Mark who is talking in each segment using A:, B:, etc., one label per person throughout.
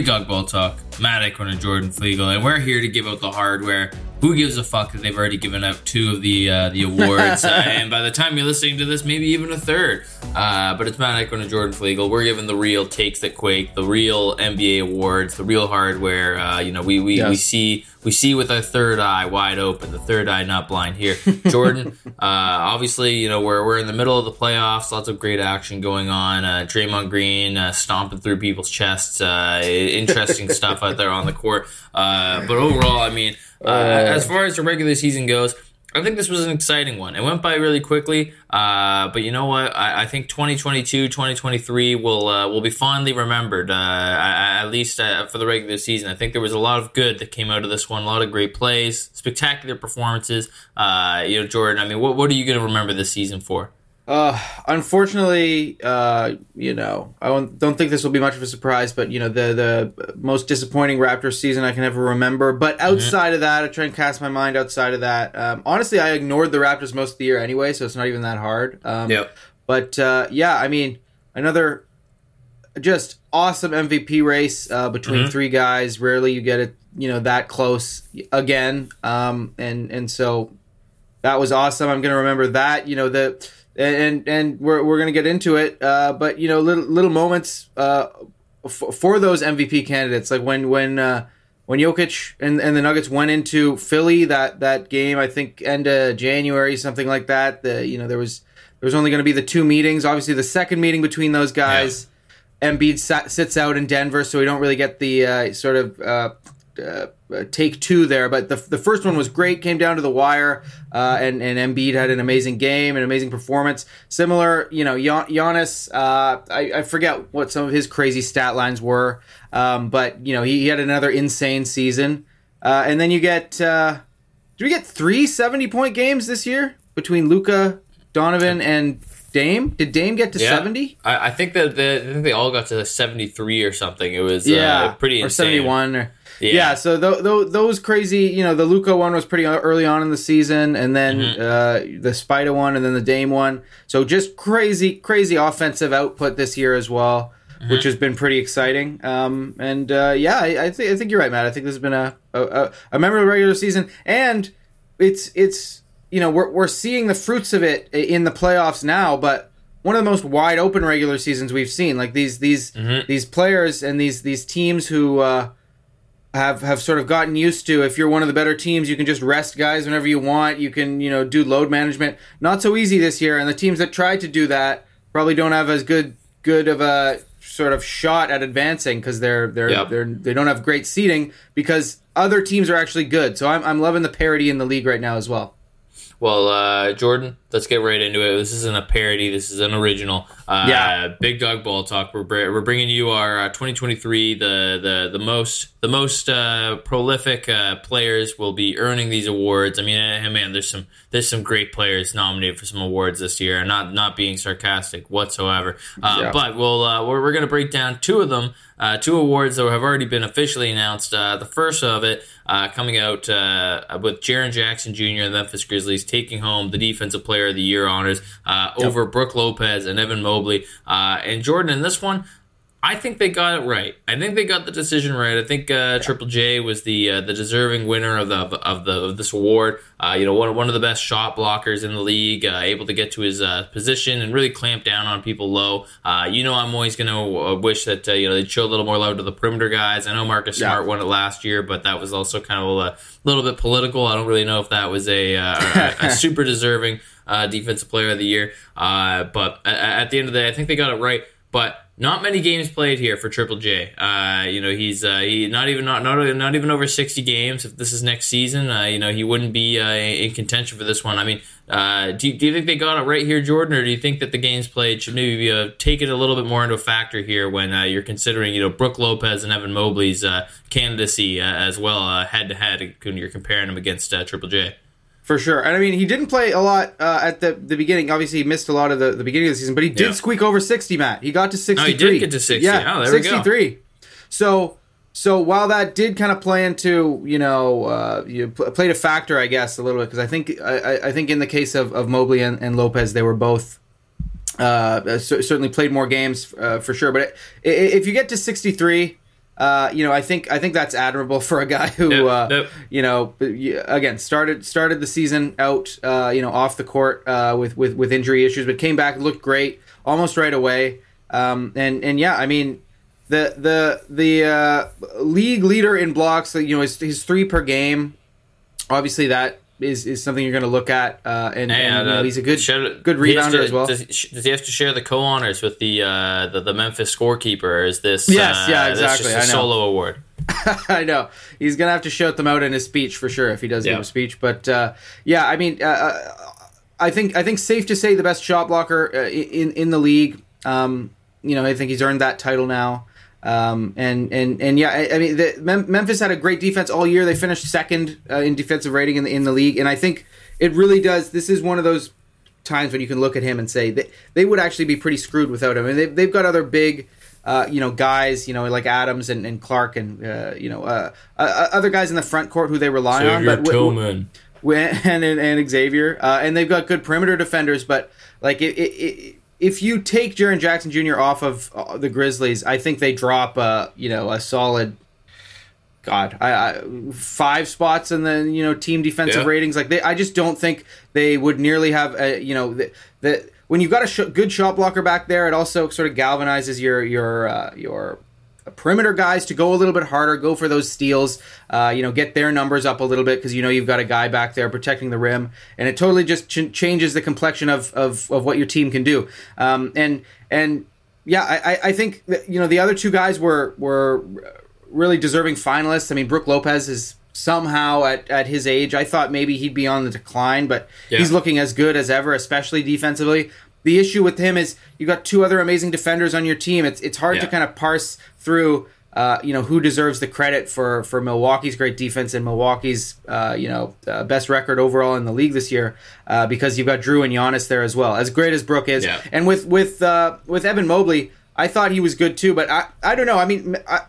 A: Big Dog Ball Talk, Matt Eichhorn and Jordan Flegel, and we're here to give out the hardware. Who gives a fuck that they've already given out two of the uh, the awards, uh, and by the time you're listening to this, maybe even a third. Uh, but it's Matt Eichhorn and Jordan Flegel. We're giving the real takes that quake, the real NBA awards, the real hardware. Uh, you know, we we,
B: Yes.
A: we see we see with our third eye wide open, the third eye not blind here. Jordan, uh, obviously, you know we're we're in the middle of the playoffs, lots of great action going on. Uh, Draymond Green uh, stomping through people's chests, uh, interesting stuff out there on the court. Uh, but overall, I mean, uh, as far as the regular season goes. I think this was an exciting one. It went by really quickly, uh, but you know what? I, I think 2022, 2023 will uh, will be fondly remembered. Uh, at least uh, for the regular season, I think there was a lot of good that came out of this one. A lot of great plays, spectacular performances. Uh, you know, Jordan. I mean, what what are you going to remember this season for?
B: Uh, unfortunately, uh, you know, I don't, think this will be much of a surprise, but you know, the the most disappointing Raptors season I can ever remember. But outside of that, I try and cast my mind outside of that. Um, honestly, I ignored the Raptors most of the year anyway, so it's not even that hard. Um, But uh, yeah, I mean, another just awesome MVP race uh, between
A: Mhm.
B: three guys. Rarely you get it, you know, that close again. Um, and and so that was awesome. I'm going to remember that. You know the and and we're we're going to get into it. Uh, but you know, little little moments uh, f- for those MVP candidates, like when when. Uh, when Jokic and, and the Nuggets went into Philly that, that game, I think end of January, something like that. The you know there was there was only going to be the two meetings. Obviously, the second meeting between those guys, Embiid sat, sits out in Denver, so we don't really get the uh, sort of uh, uh, take two there. But the, the first one was great, came down to the wire, uh, and and Embiid had an amazing game, an amazing performance. Similar, you know, Gian- Giannis. Uh, I, I forget what some of his crazy stat lines were, um, but you know, he, he had another insane season. Uh, and then you get, uh, did we get three 70 point games this year between Luka, Donovan, and Dame? Did Dame get to
A: Yeah.
B: 70?
A: I, I think that the, I think they all got to 73 or something. It was
B: yeah,
A: uh, pretty
B: or seventy one.
A: Yeah.
B: yeah. so th- th- those crazy, you know, the Luka one was pretty early on in the season, and then
A: Mm-hmm.
B: uh, the Spider one, and then the Dame one. So just crazy, crazy offensive output this year as well,
A: Mm-hmm.
B: which has been pretty exciting. Um, and uh, yeah, I, I think I think you're right, Matt. I think this has been a a, a, a memorable regular season, and it's it's you know we're we're seeing the fruits of it in the playoffs now, but one of the most wide open regular seasons we've seen. Like these these
A: Mhm.
B: these players and these these teams who uh, have have sort of gotten used to if you're one of the better teams, you can just rest guys whenever you want. You can you know do load management. Not so easy this year, and the teams that tried to do that probably don't have as good good of a sort of shot at advancing because they're they're
A: Yep.
B: they're they don't have great seating because other teams are actually good. So I'm I'm loving the parity in the league right now as well.
A: Well, uh, Jordan, let's get right into it. This isn't a parody. This is an original. Uh,
B: Yeah.
A: Big Dog Ball Talk. We're, we're bringing you our uh, 2023. The the the most the most uh, prolific uh, players will be earning these awards. I mean, eh, man, there's some there's some great players nominated for some awards this year. Not not being sarcastic whatsoever. Uh,
B: Yeah.
A: But we'll uh, we're, we're going to break down two of them. Uh, two awards that have already been officially announced. Uh, the first of it uh, coming out uh, with Jaren Jackson Jr. and the Memphis Grizzlies taking home the Defensive Player of the Year honors uh, over Brook Lopez and Evan Mobley. Uh, and Jordan, in this one, I think they got it right. I think they got the decision right. I think uh, Triple J was the uh, the deserving winner of the of the of this award. Uh, you know, one one of the best shot blockers in the league, uh, able to get to his uh, position and really clamp down on people low. Uh, you know, I'm always going to uh, wish that uh, you know they'd show a little more love to the perimeter guys. I know Marcus
B: Yeah.
A: Smart won it last year, but that was also kind of a little bit political. I don't really know if that was a, uh, a, a super deserving uh, defensive player of the year. Uh, but at the end of the day, I think they got it right. But not many games played here for Triple J. Uh, you know, he's uh, he not even not, not not even over sixty games. If this is next season, uh, you know, he wouldn't be uh, in contention for this one. I mean, uh, do, you- do you think they got it right here, Jordan, or do you think that the games played should maybe be, uh, take it a little bit more into a factor here when you're considering, you know, Brook Lopez and Evan Mobley's candidacy as well, head to head, when you're comparing them against Triple J.
B: For sure. And I mean, he didn't play a lot uh, at the, the beginning. Obviously, he missed a lot of the, the beginning of the season, but he did
A: Yeah.
B: squeak over 60, Matt. He got to 63.
A: Oh, he did get to 60.
B: Yeah,
A: Oh, there we go.
B: 63. So, so while that did kind of play into, you know, uh, you pl- played a factor, I guess, a little bit, because I think, I, I- think in the case of, of Mobley and, and Lopez, they were both uh, cer- certainly played more games uh, for sure. But i- i- if you get to 63, uh, you know, I think I think that's admirable for a guy who,
A: Yep,
B: uh,
A: yep.
B: you know, again started started the season out, uh, you know, off the court uh, with with with injury issues, but came back, looked great almost right away. Um, and and yeah, I mean, the the the uh, league leader in blocks, you know, his, his three per game. Obviously, that is, is something you're going to look at, uh, and, and,
A: And,
B: you know,
A: uh,
B: he's a good
A: share-
B: good rebounder
A: to-
B: as well.
A: Does, does he have to share the co-honors with the uh, the, the Memphis scorekeeper? Or is this
B: Yes,
A: uh,
B: yeah, exactly,
A: a
B: I know.
A: solo award?
B: I know he's gonna have to shout them out in his speech for sure if he does
A: Yeah.
B: give a speech. But uh, yeah, I mean, uh, uh, I think I think safe to say the best shot blocker uh, in in the league. Um, you know, I think he's earned that title now. Um, and and and yeah, I, I mean, the, Mem- Memphis had a great defense all year. They finished second uh, in defensive rating in the in the league, and I think it really does. This is one of those times when you can look at him and say that they would actually be pretty screwed without him. And they've, they've got other big, uh, you know, guys, you know, like Adams and, and Clark and, uh, you know, uh, uh, other guys in the front court who they rely on.
A: Xavier
B: But w- w- w- and, and, and Xavier. Uh, and they've got good perimeter defenders. But, like, it, it, it, if you take Jaren Jackson Jr. off of uh, the Grizzlies, I think they drop, uh, you know, a solid. God, I, I five spots in the you know team defensive
A: Yeah.
B: ratings. Like they, I just don't think they would nearly have a, you know the, the when you've got a sh- good shot blocker back there, it also sort of galvanizes your your uh, your perimeter guys to go a little bit harder, go for those steals, uh, you know, get their numbers up a little bit because you know you've got a guy back there protecting the rim, and it totally just ch- changes the complexion of, of of what your team can do. Um, and and yeah, I, I- think that, you know the other two guys were were really deserving finalists. I mean, Brook Lopez is somehow at, at his age. I thought maybe he'd be on the decline, but
A: Yeah.
B: he's looking as good as ever, especially defensively. The issue with him is you got two other amazing defenders on your team. It's it's hard to kind of parse through. Uh, you know who deserves the credit for for Milwaukee's great defense and Milwaukee's uh, you know uh, best record overall in the league this year uh, because you've got Jrue and Giannis there as well. As great as Brook is,
A: Yeah.
B: and with with uh, with Evan Mobley, I thought he was good too. But I I don't know. I mean, I,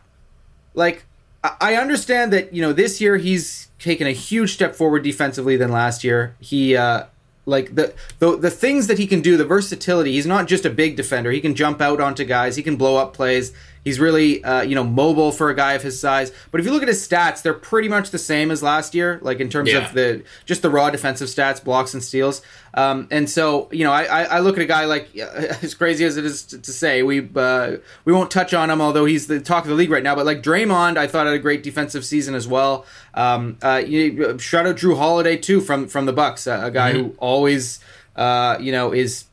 B: like I I understand that you know this year he's taken a huge step forward defensively than last year. He uh like the the the things that he can do, the versatility. He's not just a big defender. He can jump out onto guys. He can blow up plays. He's really uh, you know mobile for a guy of his size. But if you look at his stats, they're pretty much the same as last year. Like in terms
A: Yeah.
B: of the just the raw defensive stats, blocks and steals. Um, and so you know I, I, look at a guy like as crazy as it is to, to say we uh, we won't touch on him although he's the talk of the league right now. But like Draymond, I thought had a great defensive season as well. Um, uh, you, shout out Jrue Holiday too from from the Bucks, a, a guy who always uh, you know is.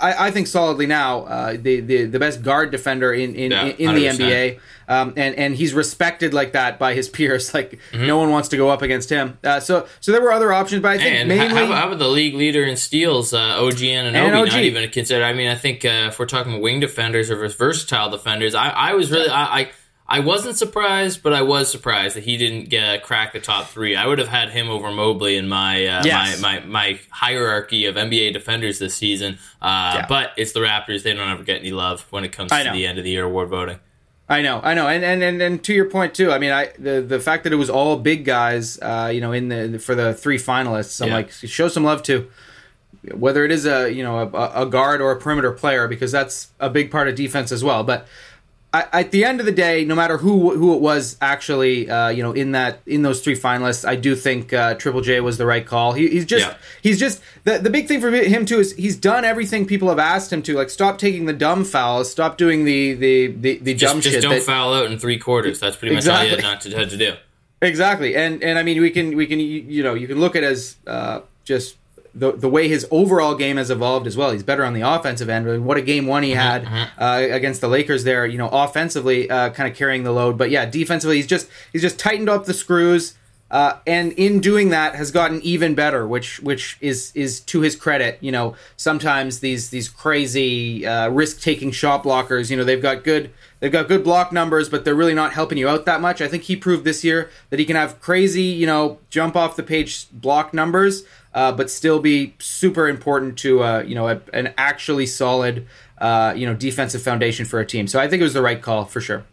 B: I, I think solidly now uh, the, the the best guard defender in in,
A: Yeah,
B: in, the NBA, um, and and he's respected like that by his peers. Like
A: Mm-hmm.
B: no one wants to go up against him. Uh, so so there were other options, but I think
A: And
B: mainly
A: how, how about the league leader in steals, uh, OG Anunoby?
B: OG.
A: Not even considered. I mean, I think uh, if we're talking wing defenders or versatile defenders, I, I was really I, I I wasn't surprised, but I was surprised that he didn't get crack the top three. I would have had him over Mobley in my uh,
B: Yes.
A: my, my my hierarchy of NBA defenders this season. Uh,
B: Yeah.
A: But it's the Raptors; they don't ever get any love when it comes to the end of the year award voting.
B: I know, I know, and and, and and to your point too. I mean, I the the fact that it was all big guys, uh, you know, in the for the three finalists, I'm
A: Yeah.
B: like, show some love to whether it is a you know a, a guard or a perimeter player because that's a big part of defense as well. But I, at the end of the day, no matter who who it was actually, uh, you know, in that in those three finalists, I do think uh, Triple J was the right call. He, he's just
A: Yeah.
B: he's just the the big thing for him too is he's done everything people have asked him to. Like, stop taking the dumb fouls, stop doing the the the, the
A: Just,
B: dumb
A: just
B: shit.
A: don't
B: that-
A: foul out in three quarters. That's pretty much all you had not to, had to do.
B: Exactly, and and I mean we can we can you, you know you can look at as uh, just the the way his overall game has evolved as well. He's better on the offensive end. What a game one he had uh, against the Lakers there. You know, offensively, uh, kind of carrying the load, but yeah, defensively, he's just he's just tightened up the screws. Uh, and in doing that, has gotten even better, which which is is to his credit. You know, sometimes these these crazy uh, risk taking shot blockers, you know, they've got good they've got good block numbers, but they're really not helping you out that much. I think he proved this year that he can have crazy, you know, jump off the page block numbers, uh, but still be super important to uh, you know a, an actually solid uh, you know defensive foundation for a team. So I think it was the right call for sure.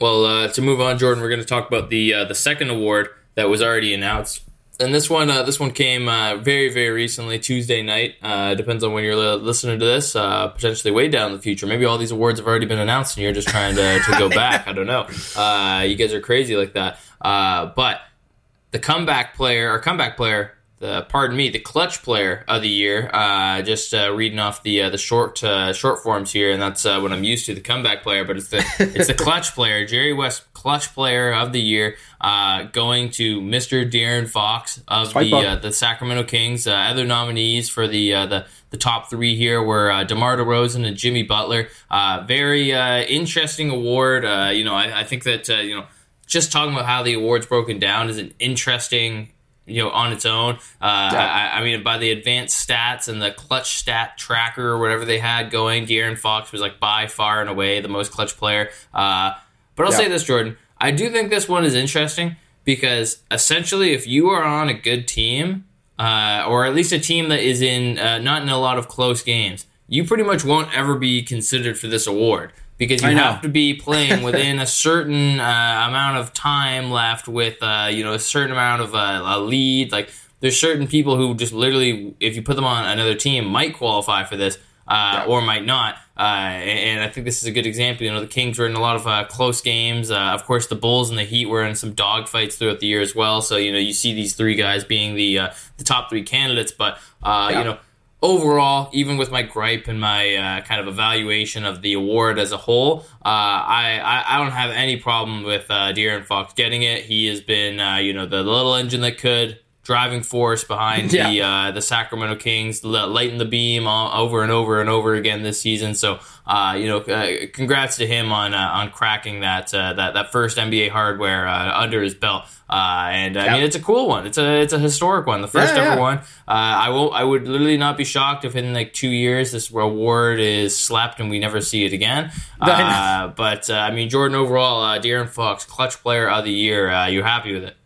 A: Well, uh, to move on, Jordan, we're going to talk about the uh, the second award that was already announced and this one, uh, this one came very, very recently, Tuesday night. Depends on when you're listening to this. Potentially way down in the future. Maybe all these awards have already been announced, and you're just trying to, to go back. I don't know. You guys are crazy like that. But the comeback player, or comeback player, the pardon me, the clutch player of the year. Uh, just uh, reading off the uh, the short uh, short forms here, and that's uh, what I'm used to. The comeback player, but it's the it's the clutch player, Jerry West, clutch player of the year, uh, going to Mr. De'Aaron Fox of Swipe the the Sacramento Kings. other nominees for the the the top three here were uh, DeMar DeRozan and Jimmy Butler. very interesting award. you know, I, I think that you know just talking about how the award's broken down is an interesting you know on its own. Uh, yeah. I, I, mean, by the advanced stats and the clutch stat tracker or whatever they had going, De'Aaron Fox was like by far and away the most clutch player. Uh, but I'll yeah. say this, Jordan, I do think this one is interesting because essentially, if you are on a good team, uh, or at least a team that is in uh, not in a lot of close games, you pretty much won't ever be considered for this award because you have to be playing within a certain uh, amount of time left with uh, you know a certain amount of uh, a lead. Like there's certain people who just literally, if you put them on another team, might qualify for this uh, or might not. Uh, and I think this is a good example. You know, the Kings were in a lot of uh, close games. of course, the Bulls and the Heat were in some dogfights throughout the year as well. So you know, you see these three guys being the the top three candidates, but yeah. you know overall, even with my gripe and my uh, kind of evaluation of the award as a whole, uh, I, I, I don't have any problem with uh, De'Aaron Fox getting it. He has been uh, you know the little engine that could driving force behind yeah. the uh, the Sacramento Kings, lighting the beam over and over and over again this season. So uh, you know, uh, congrats to him on uh, on cracking that uh, that that first NBA hardware uh, under his belt. and I yep. mean, it's a cool one. It's a it's a historic one. The first yeah, ever yeah. one. I will. I would literally not be shocked if in like two years this award is slapped and we never see it again. but I mean, Jordan overall, uh, De'Aaron Fox, clutch player of the year. you happy with it?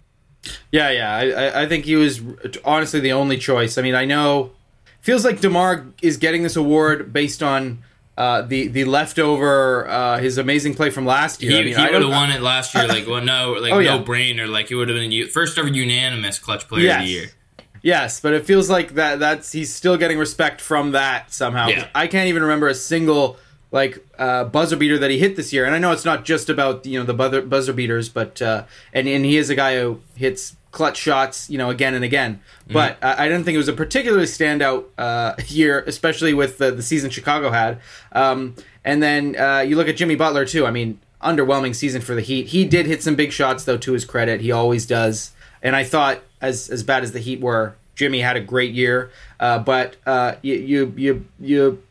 B: Yeah, yeah. I, I think he was honestly the only choice. I mean, I know feels like Demar is getting this award based on uh, the the leftover uh, his amazing play from last year.
A: He,
B: I mean,
A: he would have won it last year. Like, well, no, like oh, yeah. no brainer. Like, it would have been first ever unanimous clutch player yes. of the year.
B: Yes, but it feels like that. That's he's still getting respect from that somehow. Yeah. I can't even remember a single like uh, buzzer beater that he hit this year. And I know it's not just about you know the buzzer, buzzer beaters, but uh, and and he is a guy who hits clutch shots, you know, again and again. Mm-hmm. But I, I didn't think it was a particularly standout uh, year, especially with the, the season Chicago had. Um, and then uh, you look at Jimmy Butler too. I mean, underwhelming season for the Heat. He did hit some big shots though, to his credit. He always does. And I thought, as as bad as the Heat were, Jimmy had a great year. Uh, but uh, you you you you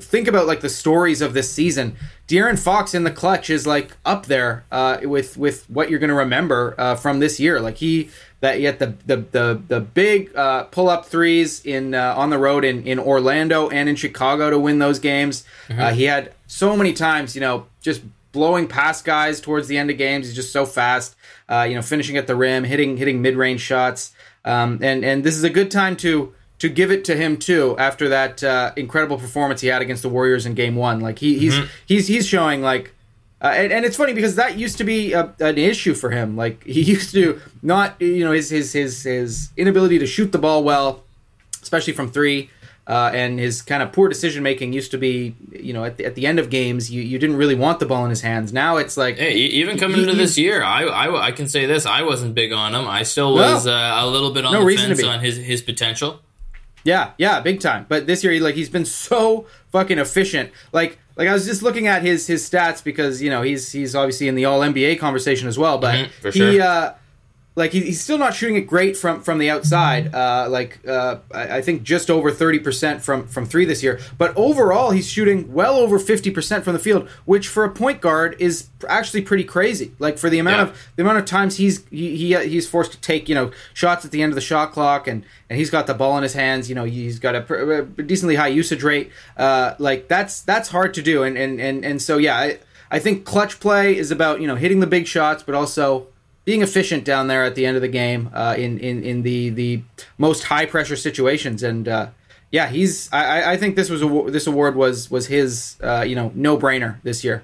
B: think about like the stories of this season, De'Aaron Fox in the clutch is like up there uh, with with what you're going to remember uh, from this year. Like he that yet the the the, the big uh, pull up threes in uh, on the road in in Orlando and in Chicago to win those games. Mm-hmm. Uh, he had so many times, you know, just blowing past guys towards the end of games. He's just so fast. Uh, you know, finishing at the rim, hitting hitting mid range shots. Um, and and this is a good time to to give it to him too after that uh, incredible performance he had against the Warriors in Game One. Like he, he's mm-hmm. he's he's showing like. Uh, and, and, it's funny because that used to be a, an issue for him. Like he used to not, you know, his his his his inability to shoot the ball well, especially from three, uh, and his kind of poor decision making used to be, you know, at the, at the end of games, you, you didn't really want the ball in his hands. Now it's like,
A: hey, even coming he, into this year, I, I, I can say this: I wasn't big on him. I still was no, uh, a little bit on no the fence on his his potential.
B: Yeah, yeah, big time. But this year, like he's been so fucking efficient. Like, like I was just looking at his his stats because you know he's he's obviously in the All NBA conversation as well. But mm-hmm, he, sure. uh, like he's still not shooting it great from from the outside. Uh, like uh, I, I, think just over thirty percent from from three this year. But overall, he's shooting well over fifty percent from the field, which for a point guard is actually pretty crazy. Like for the amount yeah. of the amount of times he's he, he he's forced to take you know shots at the end of the shot clock, and and he's got the ball in his hands. You know he's got a, a decently high usage rate. Uh, like that's that's hard to do, and and and and so yeah. I, I think clutch play is about you know hitting the big shots, but also being efficient down there at the end of the game uh, in, in in the the most high pressure situations and uh, yeah he's I, I think this was a, this award was was his uh, you know no brainer this year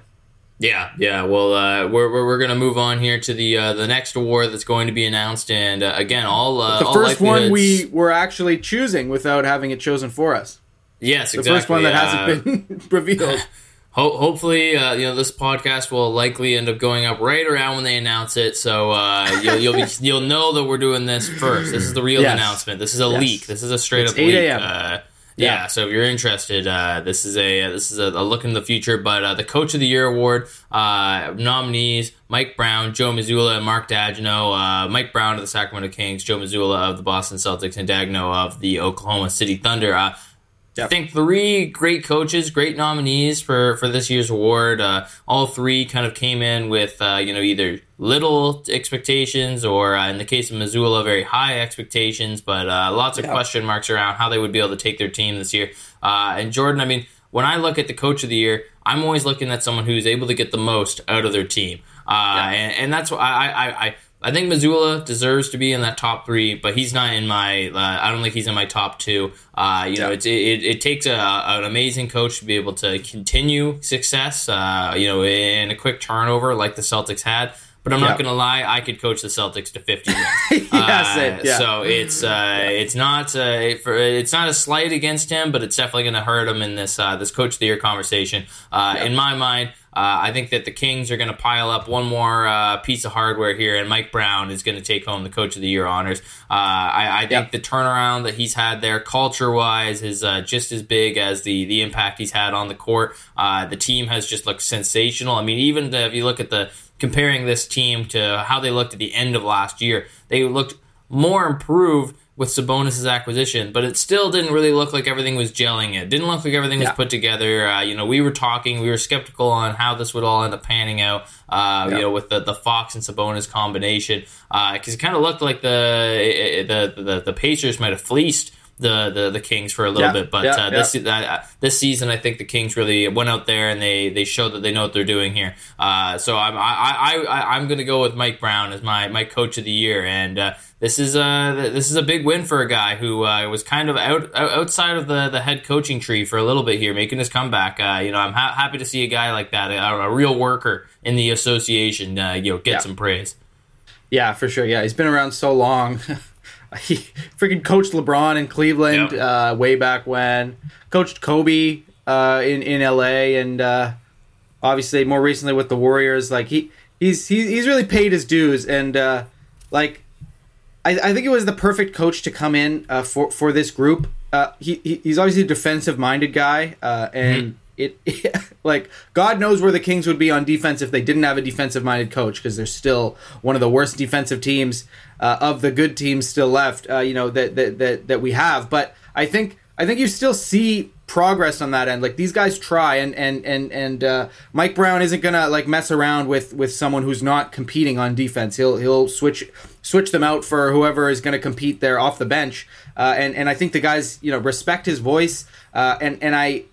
A: Yeah, yeah. Well, uh, we're, we're, we're going to move on here to the uh, the next award that's going to be announced, and uh, again, all uh,
B: the
A: all
B: first one we were actually choosing without having it chosen for us.
A: yes,
B: The
A: exactly.
B: first one that
A: uh,
B: hasn't been revealed.
A: Ho- hopefully, uh, you know this podcast will likely end up going up right around when they announce it. So uh, you'll you'll, be, you'll know that we're doing this first. This is the real
B: Yes.
A: announcement. This is a
B: Yes.
A: leak. This is a straight
B: It's
A: up
B: 8
A: leak. Uh, yeah.
B: Yeah.
A: So if you're interested, uh, this is a this is a, a look in the future. But uh, the Coach of the Year award uh, nominees: Mike Brown, Joe Mazzulla, and Mark Daigneault. Uh, Mike Brown of the Sacramento Kings, Joe Mazzulla of the Boston Celtics, and Daigneault of the Oklahoma City Thunder. Uh, I think three great coaches, great nominees for, for this year's award. Uh, all three kind of came in with uh, you know either little expectations or uh, in the case of Mazzulla, very high expectations, but uh, lots of
B: Yeah.
A: question marks around how they would be able to take their team this year. Uh, and Jordan, I mean, when I look at the coach of the year, I'm always looking at someone who's able to get the most out of their team, uh, and, and that's why I I. I I think Mazzulla deserves to be in that top three, but he's not in my. Uh, I don't think he's in my top two. Uh, you know,
B: Yeah.
A: it's, it, it takes a, an amazing coach to be able to continue success. Uh, you know, in a quick turnover like the Celtics had. But I'm not going to lie, I could coach the Celtics to 50 wins.
B: Yeah,
A: Uh,
B: yeah.
A: So it's uh, it's not uh, for, it's not a slight against him, but it's definitely going to hurt him in this uh, this coach of the year conversation. Uh, In my mind, uh, I think that the Kings are going to pile up one more uh, piece of hardware here, and Mike Brown is going to take home the coach of the year honors. Uh, I, I think
B: Yeah.
A: the turnaround that he's had there, culture wise, is uh, just as big as the the impact he's had on the court. Uh, the team has just looked sensational. I mean, even the, if you look at the comparing this team to how they looked at the end of last year, they looked more improved with Sabonis' acquisition, but it still didn't really look like everything was gelling. It didn't look like everything was put together. Uh, you know, we were talking, we were skeptical on how this would all end up panning out. Uh,
B: Yeah.
A: You know, with the, the Fox and Sabonis combination, because it kind of looked like the, the the the Pacers might have fleeced. The, the, the Kings for a little
B: Yeah,
A: bit, but
B: yeah,
A: uh, this uh, this season I think the Kings really went out there and they, they showed that they know what they're doing here. Uh, so I'm I, I, I I'm going to go with Mike Brown as my, my coach of the year, and uh, this is a this is a big win for a guy who uh, was kind of out, out outside of the, the head coaching tree for a little bit here, making his comeback. Uh, you know, I'm ha- happy to see a guy like that, a, a real worker in the association, uh, you know, get
B: Yeah.
A: some praise.
B: Yeah, for sure. Yeah, he's been around so long. he freaking coached LeBron in Cleveland
A: Yep.
B: uh, way back when. Coached Kobe uh, in in LA, and uh, obviously more recently with the Warriors. Like he he's he, he's really paid his dues, and uh, like I, I think it was the perfect coach to come in uh, for for this group. Uh, he, he he's obviously a defensive minded guy, uh, and it like God knows where the Kings would be on defense if they didn't have a defensive minded coach because they're still one of the worst defensive teams uh, of the good teams still left. Uh, you know that, that that that we have, but I think I think you still see progress on that end. Like these guys try, and and and and uh, Mike Brown isn't gonna like mess around with with someone who's not competing on defense. He'll he'll switch switch them out for whoever is gonna compete there off the bench. Uh, and and I think the guys you know respect his voice. Uh, and and I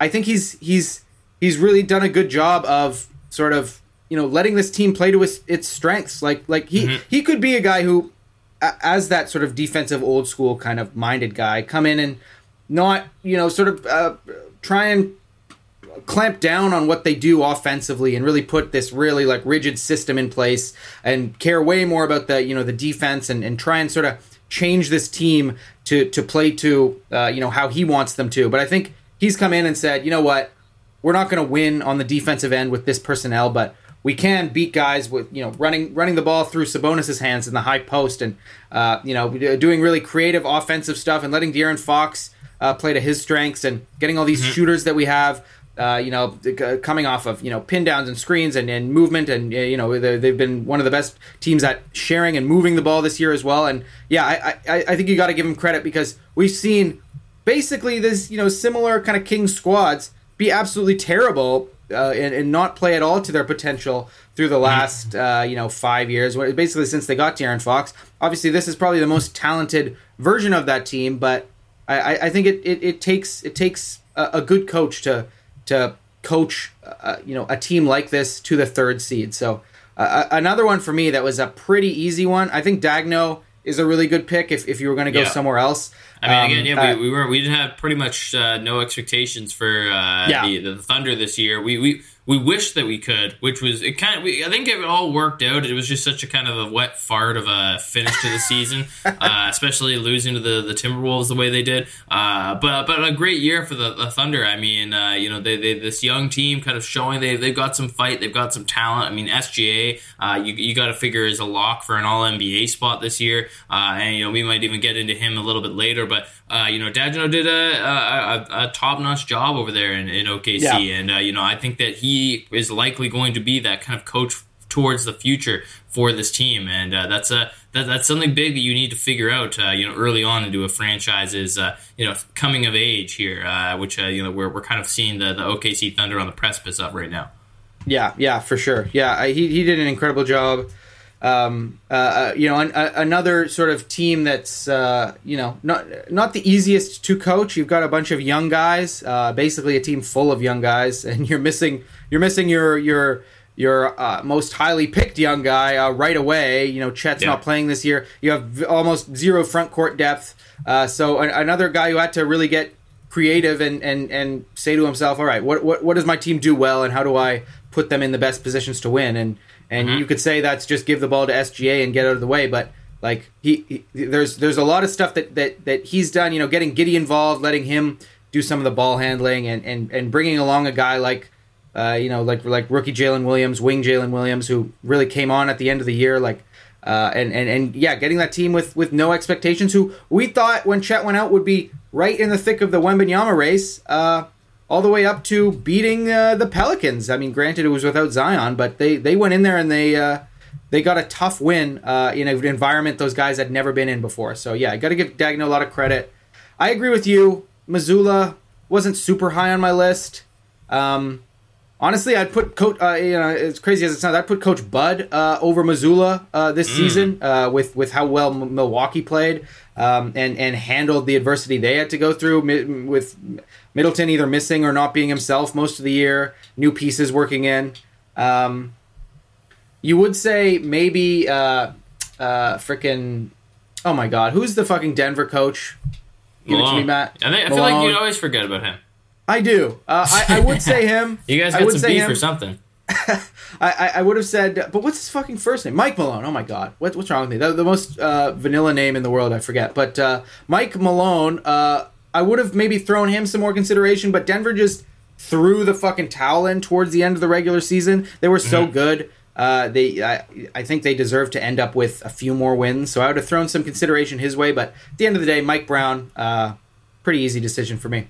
B: I think he's he's he's really done a good job of sort of you know letting this team play to its, its strengths. Like like he he could be a guy who as that sort of defensive old school kind of minded guy come in and not you know sort of uh, try and clamp down on what they do offensively and really put this really like rigid system in place and care way more about the you know the defense and, and try and sort of change this team to to play to uh, you know how he wants them to. But i think he's come in and said you know what? We're not going to win on the defensive end with this personnel but we can beat guys with you know running running the ball through Sabonis's hands in the high post and uh, you know doing really creative offensive stuff and letting De'Aaron Fox uh, play to his strengths and getting all these shooters that we have. Uh, you know, uh, coming off of you know pin downs and screens and, and movement, and uh, you know they- they've been one of the best teams at sharing and moving the ball this year as well. And yeah, I I, I think you got to give them credit because we've seen basically this you know similar kind of king squads be absolutely terrible uh, and, and not play at all to their potential through the last uh, you know five years. Basically, since they got De'Aaron Fox, obviously this is probably the most talented version of that team. But I, I- think it, it, it takes it takes a, a good coach to to coach uh, you know a team like this to the third seed. So uh, another one for me that was a pretty easy one. I think Daigneault is a really good pick if, if you were going to go
A: Yeah.
B: somewhere else.
A: I mean,
B: Um,
A: again, yeah,
B: uh,
A: we, we were we didn't have pretty much uh, no expectations for uh,
B: Yeah.
A: the, the Thunder this year. We we we wish that we could, which was it kind of. We, I think it all worked out. It was just such a kind of a wet fart of a finish to the season, uh, especially losing to the, the Timberwolves the way they did. Uh, but but a great year for the, the Thunder. I mean, uh, you know, they, they this young team kind of showing they they've got some fight, they've got some talent. I mean, SGA, uh, you you got to figure is a lock for an All NBA spot this year, uh, and you know we might even get into him a little bit later, but. Uh, you know, Daigneault did a, a, a top notch job over there in, in OKC, yeah. and you know, I think that he is likely going to be that kind of coach towards the future for this team, and uh, that's a that, that's something big that you need to figure out. Uh, you know, early on into a franchise's uh, you know coming of age here, uh, which uh, you know we're, we're kind of seeing the, the OKC Thunder on the precipice of right now.
B: Yeah, yeah, for sure. Yeah, he he did an incredible job. Um, uh, uh, you know, an, a, another sort of team that's uh, you know not not the easiest to coach. You've got a bunch of young guys, uh, basically a team full of young guys, and you're missing you're missing your your your uh, most highly picked young guy uh, right away. You know, Chet's yeah. not playing this year. You have v- almost zero front court depth. so an- another guy who had to really get creative and, and, and say to himself, all right, what, what what does my team do well, and how do I put them in the best positions to win? And and mm-hmm. you could say that's just give the ball to SGA and get out of the way, but like he, he, there's there's a lot of stuff that, that that he's done. You know, getting Giddey involved, letting him do some of the ball handling, and and and bringing along a guy like. Uh, you know, like like rookie Jalen Williams, wing Jalen Williams, who really came on at the end of the year, like, uh, and and and yeah, getting that team with with no expectations. Who we thought when Chet went out would be right in the thick of the Wembanyama race. Uh, all the way up to beating uh, the Pelicans. I mean, granted it was without Zion, but they they went in there and they uh, they got a tough win uh, in an environment those guys had never been in before. So yeah, I got to give Daigneault a lot of credit. I agree with you. Mazzulla wasn't super high on my list. Um, honestly, I'd put coach. Uh, you know, as crazy as it sounds, I'd put Coach Bud uh, over Mazzulla uh, this mm. season uh, with with how well M- Milwaukee played um, and and handled the adversity they had to go through with Middleton either missing or not being himself most of the year. New pieces working in. Um, you would say maybe uh, uh, freaking. Oh my God, who's the fucking Denver coach?
A: Give Malone. it to me, Matt. I, think, I feel like you always forget about him.
B: I do. Uh, I, I, would say him.
A: you guys got some beef him. or something.
B: I, I would have said, but what's his fucking first name? Mike Malone. Oh my god, what, what's wrong with me? The, the most uh, vanilla name in the world, I forget. But uh, Mike Malone, uh, I would have maybe thrown him some more consideration, but Denver just threw the fucking towel in towards the end of the regular season. They were so mm-hmm. good. Uh, they, I, I think they deserve to end up with a few more wins. So I would have thrown some consideration his way. But at the end of the day, Mike Brown, uh, pretty easy decision for me.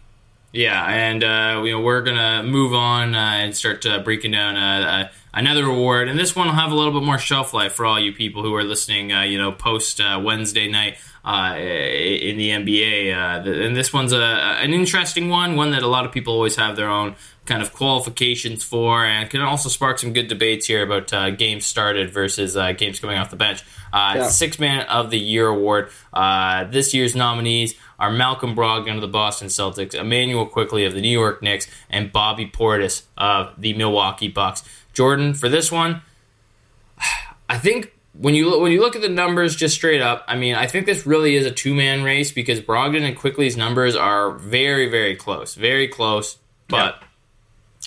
A: Yeah, and uh, you know we're gonna move on uh, and start uh, breaking down uh, uh, another award, and this one will have a little bit more shelf life for all you people who are listening. Uh, you know, post Wednesday night in the NBA, and this one's a, an interesting one, one that a lot of people always have their own kind of qualifications for, and can also spark some good debates here about uh, games started versus uh, games coming off the bench. Uh, yeah. Six Man of the Year award. Uh, this year's nominees are Malcolm Brogdon of the Boston Celtics, Immanuel Quickley of the New York Knicks, and Bobby Portis of the Milwaukee Bucks. Jordan, for this one, I think when you when you look at the numbers just straight up, I mean, I think this really is a two man race because Brogdon and Quickley's numbers are very very close, very close, but. Yeah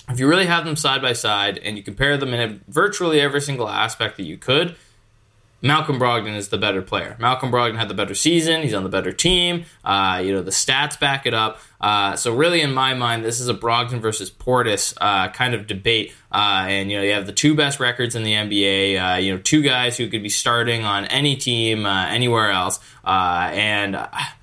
A: if you really have them side by side and you compare them in virtually every single aspect that you could, Malcolm Brogdon is the better player. Malcolm Brogdon had the better season. He's on the better team. Uh, you know the stats back it up. Uh, so really, in my mind, this is a Brogdon versus Portis uh, kind of debate. Uh, and you know you have the two best records in the NBA. Uh, you know two guys who could be starting on any team uh, anywhere else. and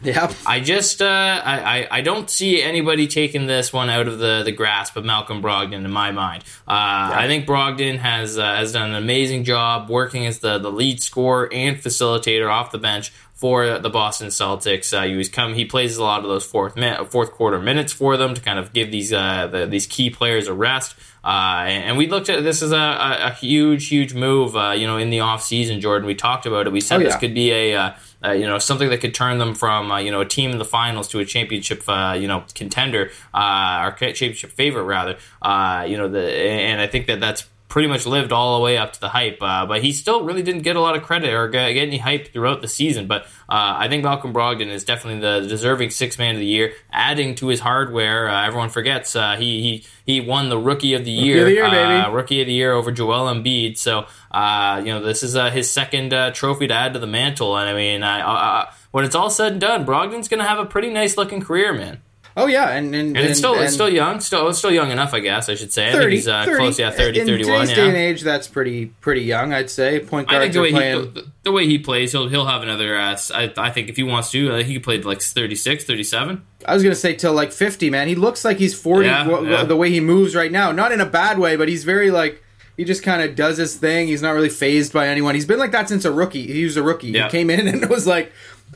A: yep. I just I, I don't see anybody taking this one out of the, the grasp of Malcolm Brogdon in my mind. I think Brogdon has has done an amazing job working as the the lead scorer and facilitator off the bench for the Boston Celtics. Uh, come. He plays a lot of those fourth min, fourth quarter minutes for them to kind of give these uh, the, these key players a rest. Uh, and we looked at this as a, a, a huge, huge move. Uh, you know, in the off season, Jordan, we talked about it. We said oh, yeah. this could be a uh, uh, you know something that could turn them from uh, you know a team in the finals to a championship uh, you know contender or championship favorite rather. you know the and I think that that's pretty much lived all the way up to the hype. Uh, but he still really didn't get a lot of credit or get, get any hype throughout the season. But uh, I think Malcolm Brogdon is definitely the deserving six man of the year, adding to his hardware. Uh, everyone forgets uh, he he he won the rookie of the year,
B: of the year,
A: uh, rookie of the year over Joel Embiid. So uh, you know this is uh, his second uh, trophy to add to the mantle. And I mean, I, I, when it's all said and done, Brogdon's going to have a pretty nice looking career, man.
B: Oh yeah, and and,
A: And, it's still
B: and
A: it's still young, still it's still young enough, I guess I should say. I think he's uh,
B: 30.
A: close, yeah, 30,
B: in
A: 31,
B: today's
A: yeah.
B: day and age, that's pretty pretty young, I'd say. Point
A: I think the way
B: playing.
A: he the, the way he plays, he'll he'll have another. Uh, I, I think if he wants to, uh, he could play like 36, 37.
B: I was gonna say till like fifty, man. He looks like he's forty.
A: Yeah,
B: w-
A: yeah.
B: The way he moves right now, not in a bad way, but he's very like he just kind of does his thing. He's not really phased by anyone. He's been like that since a rookie. He was a rookie.
A: Yeah.
B: He came in and was like,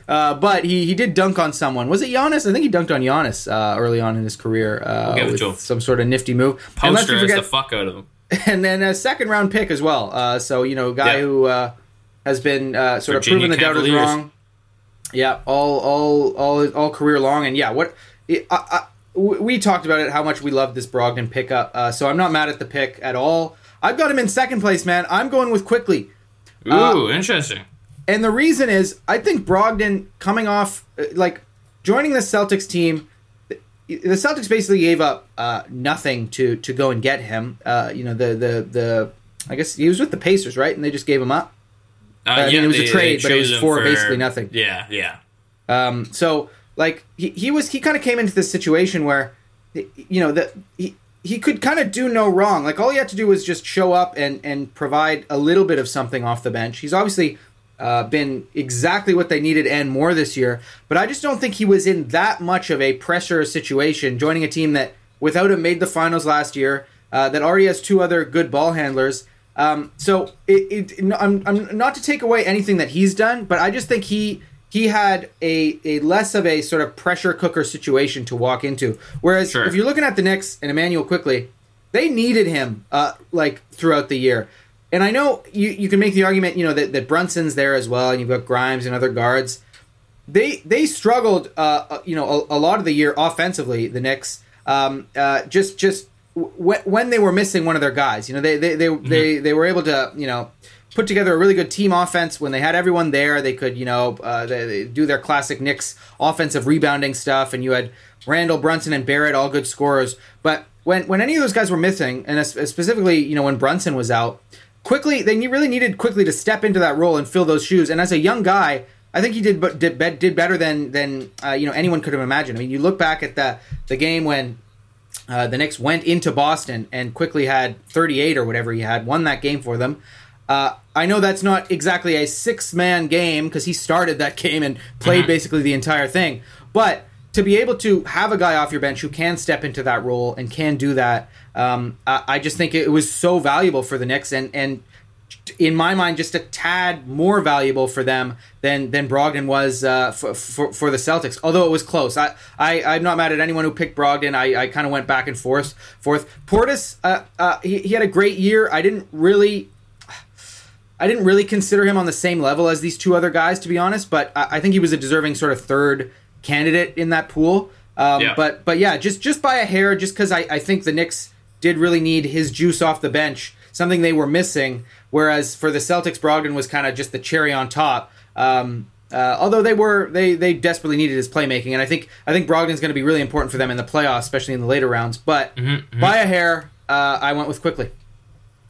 B: uh, but he he did dunk on someone. Was it Giannis? I think he dunked on Giannis uh, early on in his career uh, with some sort of nifty move.
A: Poster
B: not
A: the fuck out of him.
B: and then a second round pick as well. Uh, so you know, guy
A: Yeah.
B: who uh, has been uh, sort
A: Virginia
B: of proven the doubters wrong. Yeah, all all all all career long, and yeah, what I, I, we we talked about it, how much we love this Brogdon pickup. Uh, so I'm not mad at the pick at all. I've got him in second place, man. I'm going with Quickley.
A: Ooh, interesting.
B: And the reason is, I think Brogdon coming off, uh, like joining the Celtics team, the Celtics basically gave up uh, nothing to to go and get him. Uh, you know, the the the I guess he was with the Pacers, right? And they just gave him up.
A: Uh,
B: I mean, it was a trade, but it was for basically nothing.
A: Yeah, yeah.
B: Um, so like he, he was he kind of came into this situation where you know that he he could kind of do no wrong. Like all he had to do was just show up and and provide a little bit of something off the bench. He's obviously uh, been exactly what they needed and more this year. But I just don't think he was in that much of a pressure situation joining a team that without him made the finals last year. Uh, that already has two other good ball handlers. Um, so it, it, I'm, I'm not to take away anything that he's done, but I just think he he had a, a less of a sort of pressure cooker situation to walk into. Whereas
A: Sure.
B: if you're looking at the Knicks and Immanuel Quickley, they needed him uh, like throughout the year. And I know you, you can make the argument, you know, that, that Brunson's there as well, and you've got Grimes and other guards. They they struggled, uh, uh, you know, a, a lot of the year offensively. The Knicks, um, uh, just just w- when they were missing one of their guys, you know, they they they, they they were able to, you know, put together a really good team offense when they had everyone there. They could, you know, uh, they, they do their classic Knicks offensive rebounding stuff, and you had Randle, Brunson, and Barrett, all good scorers. But when when any of those guys were missing, and specifically, you know, when Brunson was out, quickly they really needed Quickley to step into that role and fill those shoes. And as a young guy, I think he did did, did better than than uh, you know anyone could have imagined. I mean, you look back at the the game when uh, the Knicks went into Boston and Quickley had 38 or whatever he had, won that game for them. Uh, I know that's not exactly a six man game because he started that game and played basically the entire thing. But to be able to have a guy off your bench who can step into that role and can do that, um, I, I just think it was so valuable for the Knicks and and in my mind, just a tad more valuable for them than than Brogdon was uh, for, for for the Celtics. Although it was close, I, I I'm not mad at anyone who picked Brogdon. I, I kind of went back and forth. Forth Portis, uh, uh, he, he had a great year. I didn't really. I didn't really consider him on the same level as these two other guys, to be honest. But I, I think he was a deserving sort of third candidate in that pool. Um,
A: Yeah.
B: But but yeah, just just by a hair, just because I, I think the Knicks did really need his juice off the bench, something they were missing. Whereas for the Celtics, Brogdon was kind of just the cherry on top. Um, uh, although they were they they desperately needed his playmaking, and I think I think Brogdon's going to be really important for them in the playoffs, especially in the later rounds. But by a hair, uh, I went with Quickley.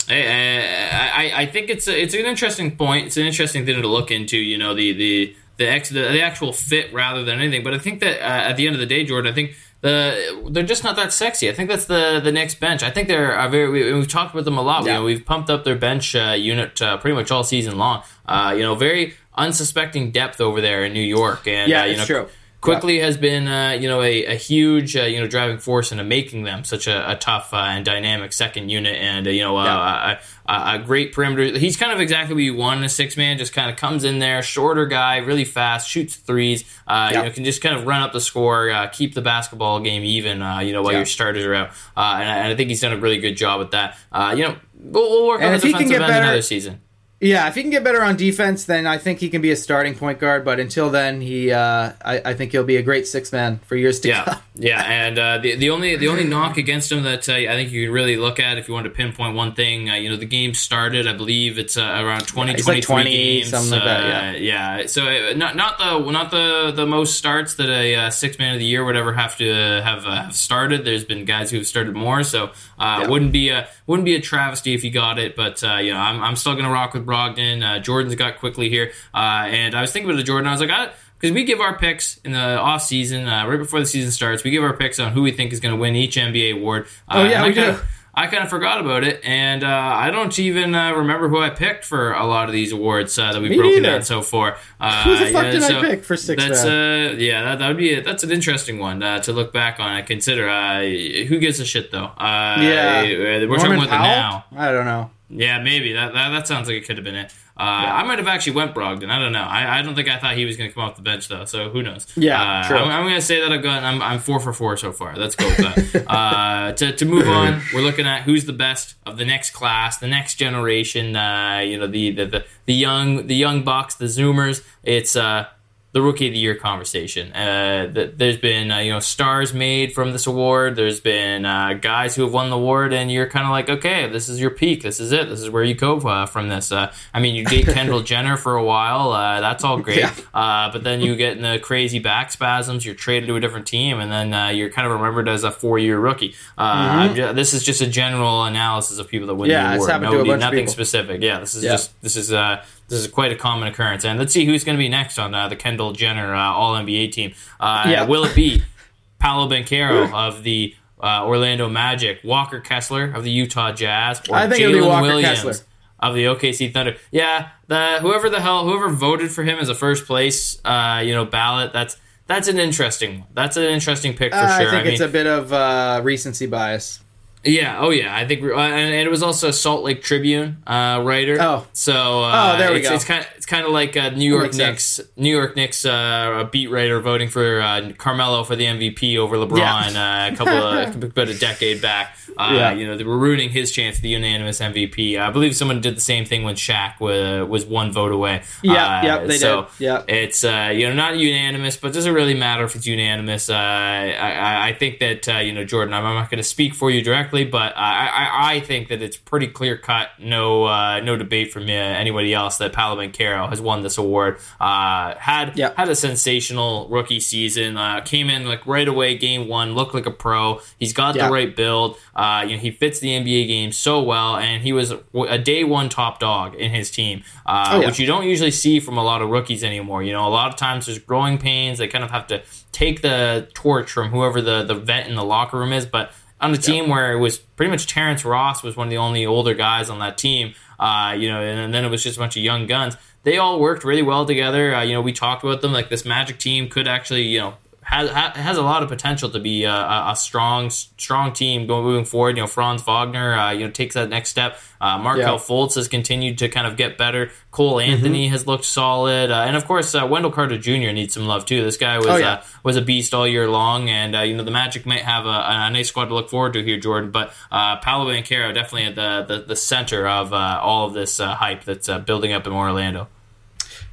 A: I, I, I think it's a, it's an interesting point. It's an interesting thing to look into. You know, the the the, ex, the, the actual fit rather than anything. But I think that uh, at the end of the day, Jordan, I think the they're just not that sexy. I think that's the the Knicks bench. I think they're a very. We, we've talked with them a lot.
B: Yeah.
A: You know, we've pumped up their bench uh, unit uh, pretty much all season long. Uh, you know, very unsuspecting depth over there in New York. And
B: Yeah,
A: uh, you
B: it's
A: know,
B: true.
A: Quickley has been, uh, you know, a, a huge, uh, you know, driving force into making them such a, a tough uh, and dynamic second unit, and uh, you know, uh, a, a, a great perimeter. He's kind of exactly what you want in a six man. Just kind of comes in there, shorter guy, really fast, shoots threes. Uh,
B: Yeah.
A: You know, can just kind of run up the score, uh, keep the basketball game even. Uh, you know, while
B: Yeah.
A: your starters are out, uh, and, I, and I think he's done a really good job with that. Uh, you know, we'll, we'll work
B: And
A: on the defensive end
B: better-
A: another season.
B: Yeah, if he can get better on defense, then I think he can be a starting point guard. But until then, he uh, I, I think he'll be a great six man for years to
A: Yeah,
B: come.
A: yeah, and uh, the the only the only knock against him that uh, I think you can really look at if you want to pinpoint one thing, uh, you know, the game started. I believe it's uh, around 20,
B: he's like
A: 23
B: 20,
A: games,
B: something like that,
A: uh, yeah. So uh, not not the not the the most starts that a uh, six man of the year would ever have to have, uh, have started. There's been guys who have started more, so uh, wouldn't be a wouldn't be a travesty if he got it. But uh, you know, I'm, I'm still gonna rock with Brogdon. Uh, Jordan's got Quickley here, uh, and I was thinking about the Jordan. I was like, I because we give our picks in the off season, uh, right before the season starts. We give our picks on who we think is going to win each NBA award. Uh,
B: Oh, yeah,
A: I
B: we
A: kinda,
B: do.
A: I kind of forgot about it, and uh, I don't even uh, remember who I picked for a lot of these awards uh, that we've
B: Me
A: broken
B: neither.
A: down so far. Uh,
B: Who the fuck
A: yeah,
B: did I pick for six
A: That's uh, yeah, that, that would be a, that's an interesting one uh, to look back on and consider. Uh, who gives a shit though? Uh,
B: Yeah.
A: we're
B: Norman
A: talking about the
B: Powell?
A: now.
B: I don't know.
A: Yeah, maybe that, that that sounds like it could have been it. Uh, I might have actually went Brogdon. I don't know. I, I don't think I thought he was going to come off the bench though. So who knows?
B: Yeah,
A: uh,
B: true.
A: I'm, I'm going to say that I've gone. I'm, I'm four for four so far. Let's go with that. uh, to to move on, we're looking at who's the best of the next class, the next generation. Uh, you know, the, the the the young the young bucks, the Zoomers. It's uh the rookie of the year conversation. Uh, th- there's been uh, you know stars made from this award. There's been uh, guys who have won the award, and you're kind of like, okay, this is your peak. This is it. This is where you go uh, from this. Uh, I mean, you date Kendall Jenner for a while. Uh, that's all great.
B: Yeah.
A: Uh, but then you get in the crazy back spasms. You're traded to a different team, and then uh, you're kind of remembered as a four year rookie. Uh, I'm ju- this is just a general analysis of people that win
B: Mm-hmm. Yeah,
A: the
B: it's
A: award.
B: happened to a bunch
A: nothing specific. Yeah, this is
B: Yeah.
A: just this is uh this is quite a common occurrence. And let's see who's going to be next on uh, the Kendall Jenner uh, All NBA team. Uh,
B: Yeah.
A: Will it be Paolo Banchero of the uh, Orlando Magic, Walker Kessler of the Utah Jazz, or
B: I think it'll be
A: Jalen Williams
B: Kessler.
A: of the OKC Thunder? Yeah, the whoever the hell whoever voted for him as a first place, uh, you know, ballot. That's that's an interesting. That's an interesting pick for
B: Uh,
A: sure.
B: I think
A: mean,
B: it's a bit of uh, recency bias.
A: Yeah, oh yeah, I think, we- uh, and, and it was also a Salt Lake Tribune uh, writer.
B: Oh.
A: so uh,
B: Oh, there we
A: it's,
B: go.
A: It's kind of it's kind of like uh, New York Knicks, New York Knicks, uh, a beat writer voting for uh, Carmelo for the MVP over LeBron
B: Yeah.
A: uh, a couple of about a decade back. Uh,
B: Yeah.
A: You know, they were ruining his chance at the unanimous MVP. I believe someone did the same thing when Shaq was, was one vote away.
B: Yeah,
A: Uh,
B: yeah, they
A: so
B: did. Yeah.
A: it's uh, you know not unanimous, but does it really matter if it's unanimous? Uh, I, I- I think that uh, you know Jordan. I'm, I'm not going to speak for you directly, but I, I, I think that it's pretty clear cut, no uh, no debate from uh, anybody else that Paolo Banchero has won this award. Uh, had
B: Yeah.
A: had a sensational rookie season. Uh, came in like right away, game one, looked like a pro. He's got
B: Yeah.
A: the right build. Uh, you know he fits the NBA game so well, and he was a day one top dog in his team, uh,
B: Oh, yeah.
A: which you don't usually see from a lot of rookies anymore. You know, a lot of times there's growing pains. They kind of have to take the torch from whoever the, the vet in the locker room is. But on a team where it was pretty much Terrence Ross was one of the only older guys on that team, uh, you know, and then it was just a bunch of young guns. They all worked really well together. Uh, you know, we talked about them. Like this Magic team could actually, you know, has has a lot of potential to be a, a, strong strong team going moving forward. You know, Franz Wagner, uh, you know, takes that next step. Uh, Markel
B: Yeah.
A: Fultz has continued to kind of get better. Cole Anthony
B: Mm-hmm.
A: has looked solid, uh, and of course, uh, Wendell Carter Jr. needs some love too. This guy was
B: Oh, yeah.
A: uh, was a beast all year long, and uh, you know the Magic might have a, a nice squad to look forward to here, Jordan. But uh, Paolo Banchero definitely at the, the the center of uh, all of this uh, hype that's uh, building up in Orlando.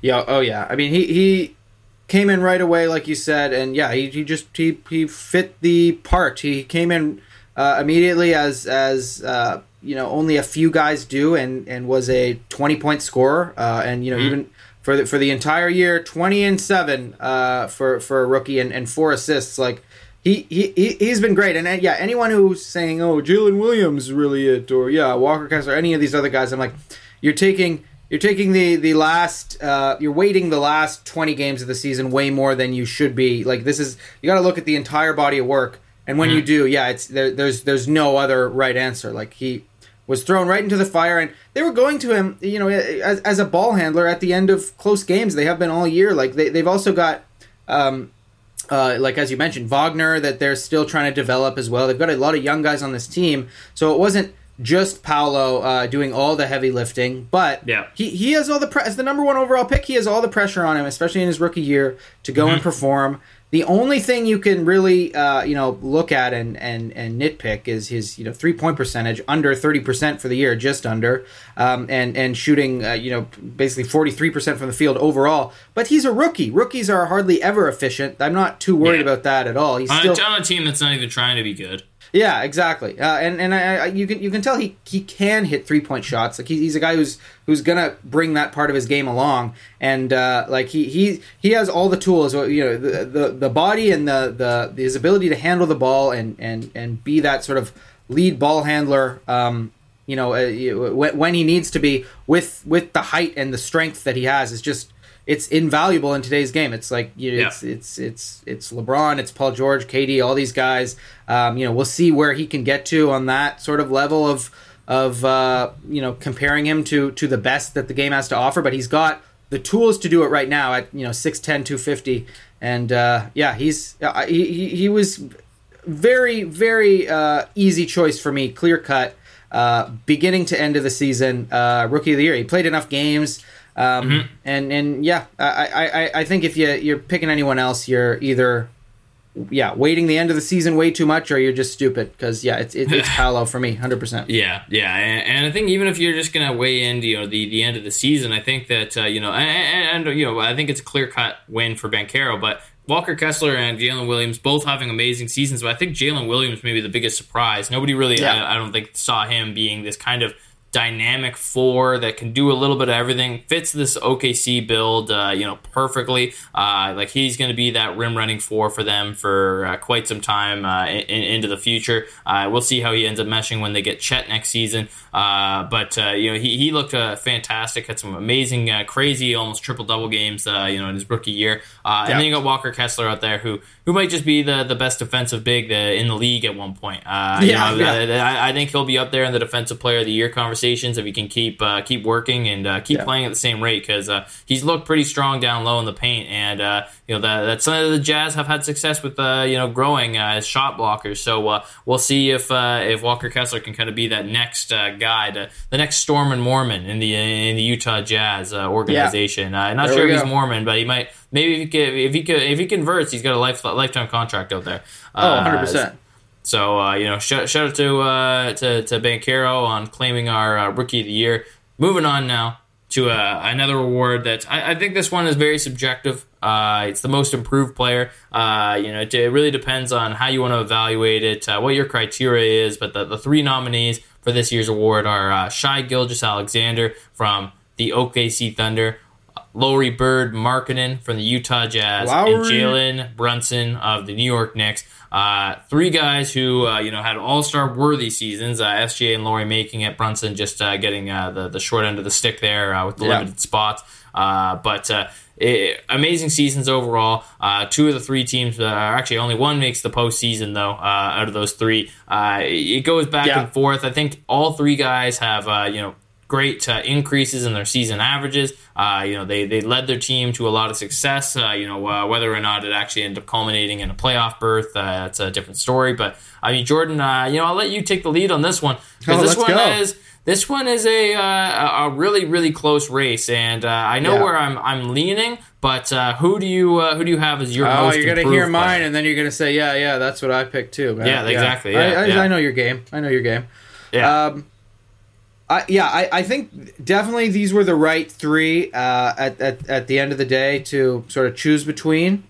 B: Yeah. Oh, yeah. I mean, he he came in right away, like you said, and yeah, he, he just he he fit the part. He came in uh, immediately as as uh, you know only a few guys do, and and was a twenty point scorer, uh, and you know even. For the, for the entire year, twenty and seven uh, for for a rookie and, and four assists. Like he, he he he's been great. And uh, yeah, anyone who's saying, "Oh, Jalen Williams is really it," or yeah, Walker Kessler, any of these other guys, I'm like, you're taking you're taking the the last uh, you're weighting the last 20 games of the season way more than you should be. Like this is you got to look at the entire body of work. And when you do, yeah, it's there, there's there's no other right answer. Like he was thrown right into the fire, and they were going to him, you know, as, as a ball handler at the end of close games. They have been all year. Like they they've also got. Um, uh, like as you mentioned, Wagner that they're still trying to develop as well. They've got a lot of young guys on this team, so it wasn't just Paolo uh, doing all the heavy lifting, but
A: Yeah.
B: he he has all the as the number one overall pick. He has all the pressure on him, especially in his rookie year, to go and perform. The The only thing you can really, uh, you know, look at and, and, and nitpick is his, you know, three point percentage under thirty percent for the year, just under, um, and and shooting, uh, you know, basically forty three percent from the field overall. But he's a rookie. Rookies are hardly ever efficient. I'm not too worried
A: Yeah.
B: about that at all. He's
A: on,
B: still
A: a, on a team that's not even trying to be good.
B: Yeah, exactly. Uh, and and I, I, you can you can tell he, he can hit three point shots. Like he, he's a guy who's who's gonna bring that part of his game along. And uh, like he, he he has all the tools. You know, the the, the body and the, the his ability to handle the ball and and and be that sort of lead ball handler. Um, you know, uh, when, he needs to be with with the height and the strength that he has is just it's invaluable in today's game. It's like you know,
A: Yeah.
B: it's it's it's it's LeBron, it's Paul George, KD, all these guys. Um, you know, we'll see where he can get to on that sort of level of of uh, you know comparing him to to the best that the game has to offer. But he's got the tools to do it right now at you know 6'10", 250. and uh, yeah, he's uh, he, he he was very very uh, easy choice for me, clear cut. Uh, beginning to end of the season, uh, rookie of the year. He played enough games, um, and and yeah, I, I I- think if you you're picking anyone else, you're either yeah waiting the end of the season way too much, or you're just stupid because yeah, it's it, it's Paolo for me, hundred percent.
A: Yeah, yeah, and, and I think even if you're just gonna weigh in, you know, the, the end of the season, I think that uh, you know, and, and, you know, I think it's a clear cut win for Banchero, but Walker Kessler and Jalen Williams both having amazing seasons, but I think Jalen Williams may be the biggest surprise. Nobody really,
B: Yeah.
A: I, I don't think, saw him being this kind of dynamic four that can do a little bit of everything. Fits this OKC build, uh, you know, perfectly. Uh, like he's going to be that rim running four for them for uh, quite some time uh, in, into the future. Uh, we'll see how he ends up meshing when they get Chet next season. Uh, but uh, you know, he, he looked uh, fantastic. Had some amazing, uh, crazy, almost triple double games. Uh, you know, in his rookie year. Uh, And
B: Yeah.
A: then you got Walker Kessler out there, who who might just be the, the best defensive big uh, in the league at one point. Uh, you
B: Yeah,
A: know,
B: yeah.
A: I, I think he'll be up there in the defensive player of the year conversations if he can keep uh, keep working and uh, keep
B: Yeah.
A: playing at the same rate because uh, he's looked pretty strong down low in the paint and uh, you know that, that's something that the Jazz have had success with uh, you know growing uh, as shot blockers. So uh, we'll see if uh, if Walker Kessler can kind of be that next uh, guy, to, the next Storm and Mormon in the in the Utah Jazz uh, organization. Uh, not
B: There
A: sure if he's. Mormon, but he might. Maybe if he could, if he could, if he converts, he's got a life, lifetime contract out there.
B: Oh,
A: Uh,
B: 100 percent.
A: so uh, you know, shout, shout out to uh, to to Banchero on claiming our uh, rookie of the year. Moving on now to uh, another award that I, I think this one is very subjective. Uh, it's the most improved player. Uh, you know, it, it really depends on how you want to evaluate it, uh, what your criteria is. But the, the three nominees for this year's award are uh, Shai Gilgeous-Alexander from the OKC Thunder. Lauri Bird Markkanen from the Utah Jazz and Jalen Brunson of the New York Knicks. Uh, three guys who uh, you know had All Star worthy seasons. Uh, SGA and Lauri making it. Brunson just uh, getting uh, the the short end of the stick there uh, with the
B: Yeah.
A: limited spots. Uh, but uh, eh, amazing seasons overall. Uh, two of the three teams, uh, actually only one makes the postseason though. Uh, out of those three, uh, it goes back
B: Yeah.
A: and forth. I think all three guys have uh, you know great uh, increases in their season averages. Uh, you know, they, they led their team to a lot of success. Uh, you know, uh, whether or not it actually ended up culminating in a playoff berth, uh, that's a different story. But I mean, Jordan, uh, you know, I'll let you take the lead on this one because
B: Oh,
A: this one
B: go.
A: is this one is a a really really close race, and uh, I know
B: Yeah.
A: where I'm I'm leaning. But uh, who do you uh, who do you have as your
B: Oh, you're gonna hear mine, and then you're gonna say, "Yeah, yeah, that's what I picked too." man.
A: Yeah, exactly,
B: I,
A: yeah,
B: I,
A: yeah.
B: I know your game. I know your game.
A: Yeah.
B: Um, I, yeah, I, I think definitely these were the right three uh, at, at at the end of the day to sort of choose between.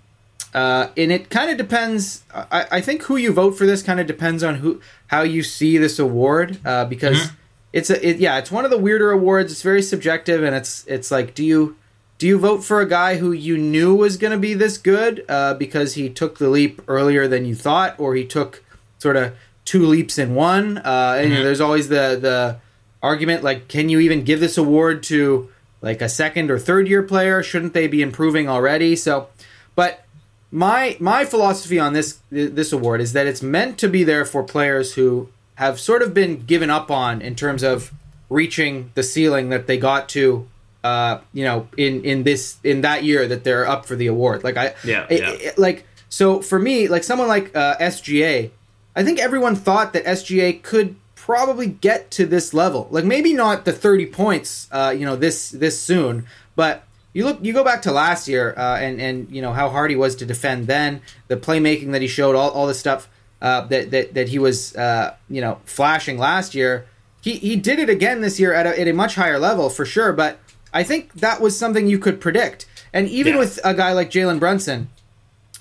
B: Uh, and it kind of depends. I, I think who you vote for this kind of depends on who how you see this award uh, because
A: Mm-hmm.
B: it's a it, yeah it's one of the weirder awards. It's very subjective and it's it's like do you do you vote for a guy who you knew was going to be this good uh, because he took the leap earlier than you thought or he took sort of two leaps in one? Uh, and you know, there's always the the argument like can you even give this award to like a second or third year player? Shouldn't they be improving already? So but my my philosophy on this this award is that it's meant to be there for players who have sort of been given up on in terms of reaching the ceiling that they got to uh, you know in in this in that year that they're up for the award. Like i
A: Yeah,
B: it-
A: yeah.
B: it- like so for me like someone like uh, sga i think everyone thought that sga could probably get to this level like maybe not the 30 points uh, you know this this soon but you look, you go back to last year, uh, and and you know how hard he was to defend then, the playmaking that he showed, all all the stuff uh, that that that he was, uh, you know, flashing last year. He he did it again this year at a, at a much higher level for sure, but I think that was something you could predict. And even
A: Yeah.
B: with a guy like Jalen Brunson,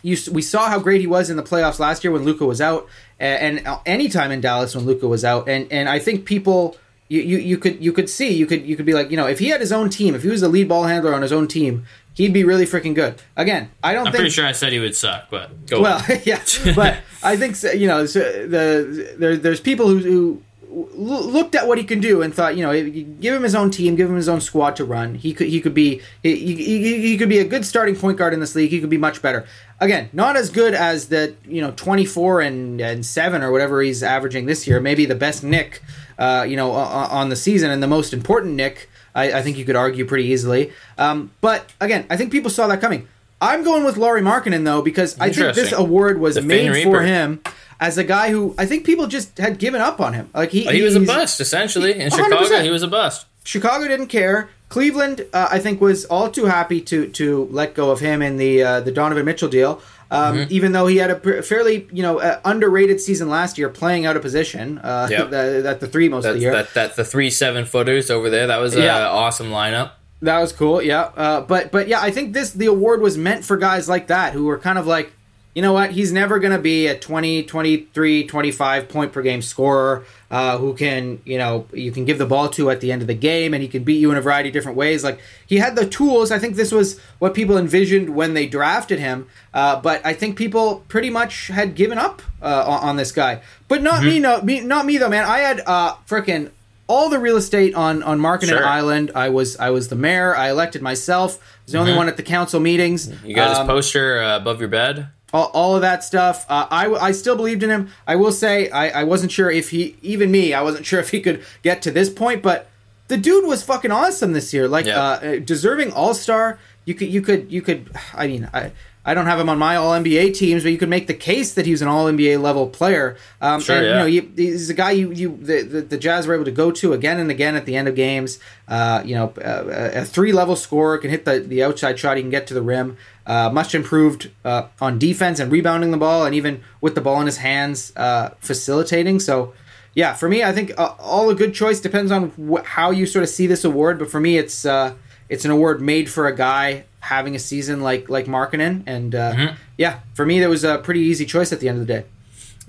B: you, we saw how great he was in the playoffs last year when Luka was out, and, and anytime in Dallas when Luka was out. And and I think people you, you you could you could see you could you could be like you know if he had his own team if he was the lead ball handler on his own team he'd be really freaking good. Again, I don't
A: I'm
B: think
A: pretty sure I said he would suck, but go
B: well, yeah, but I think you know so the there, there's people who, who looked at what he can do and thought, you know, give him his own team, give him his own squad to run. He could he could be he, he, he could be a good starting point guard in this league. He could be much better. Again, not as good as the you know 24 and and seven or whatever he's averaging this year. Maybe the best Knick, uh, you know, on, the season and the most important Knick. I, I think you could argue pretty easily. Um, but again, I think people saw that coming. I'm going with Lauri Markkanen though because I think this award was made for him as a guy who I think people just had given up on him. Like he,
A: he was a bust essentially in
B: 100%.
A: Chicago. He was a bust.
B: Chicago didn't care. Cleveland, uh, I think, was all too happy to to let go of him in the uh, the Donovan Mitchell deal. Um,
A: Mm-hmm.
B: Even though he had a fairly you know uh, underrated season last year, playing out of position uh,
A: Yep.
B: the, at the three most of
A: That,
B: the year.
A: that that the three seven footers over there. That was an
B: Yeah.
A: awesome lineup.
B: That was cool, yeah. Uh, but but yeah, I think this the award was meant for guys like that who were kind of like, you know what, he's never going to be a 20, 23, 25 point per game scorer uh, who can, you know, you can give the ball to at the end of the game and he can beat you in a variety of different ways. Like he had the tools. I think this was what people envisioned when they drafted him. Uh, but I think people pretty much had given up uh, on, on this guy. But not me, no, me, not me though, man. I had uh, freaking all the real estate on on Market
A: Sure.
B: Island. I was I was the mayor. I elected myself. I was the only one at the council meetings.
A: Mm-hmm. You got his
B: Um,
A: poster uh, above your bed.
B: All, all of that stuff. Uh, I, I still believed in him. I will say I, I wasn't sure if he, even me, I wasn't sure if he could get to this point. But the dude was fucking awesome this year. Like
A: Yeah.
B: uh, deserving All Star. You could you could you could. I mean I. I don't have him on my All NBA teams, but you could make the case that he was an All NBA level player. Um,
A: Sure,
B: and,
A: yeah.
B: You know, you, he's a guy you, you the, the, the Jazz were able to go to again and again at the end of games. Uh, you know, uh, a three level scorer can hit the, the outside shot. He can get to the rim. Uh, much improved uh, on defense and rebounding the ball, and even with the ball in his hands, uh, facilitating. So, yeah, for me, I think uh, all a good choice depends on wh- how you sort of see this award. But for me, it's uh, it's an award made for a guy having a season like like Markkanen, and uh, yeah, for me, that was a pretty easy choice at the end of the day.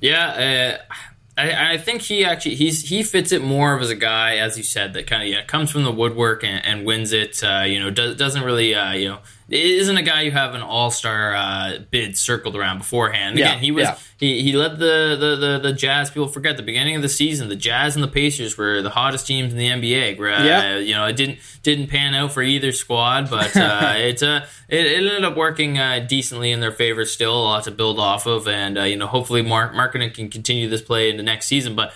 A: Yeah, uh, I, I think he actually he's he fits it more of as a guy, as you said, that kind of yeah comes from the woodwork and, and wins it. Uh, you know, does, doesn't really uh, you know isn't a guy you have an all star uh, bid circled around beforehand.
B: Yeah,
A: he was
B: yeah.
A: he, he led the, the, the, the Jazz. People forget the beginning of the season. The Jazz and the Pacers were the hottest teams in the NBA. Uh,
B: Yeah.
A: you know it didn't didn't pan out for either squad, but uh, it's uh, it, it ended up working uh, decently in their favor. Still a lot to build off of, and uh, you know hopefully Mark Markkanen can continue this play into next season. But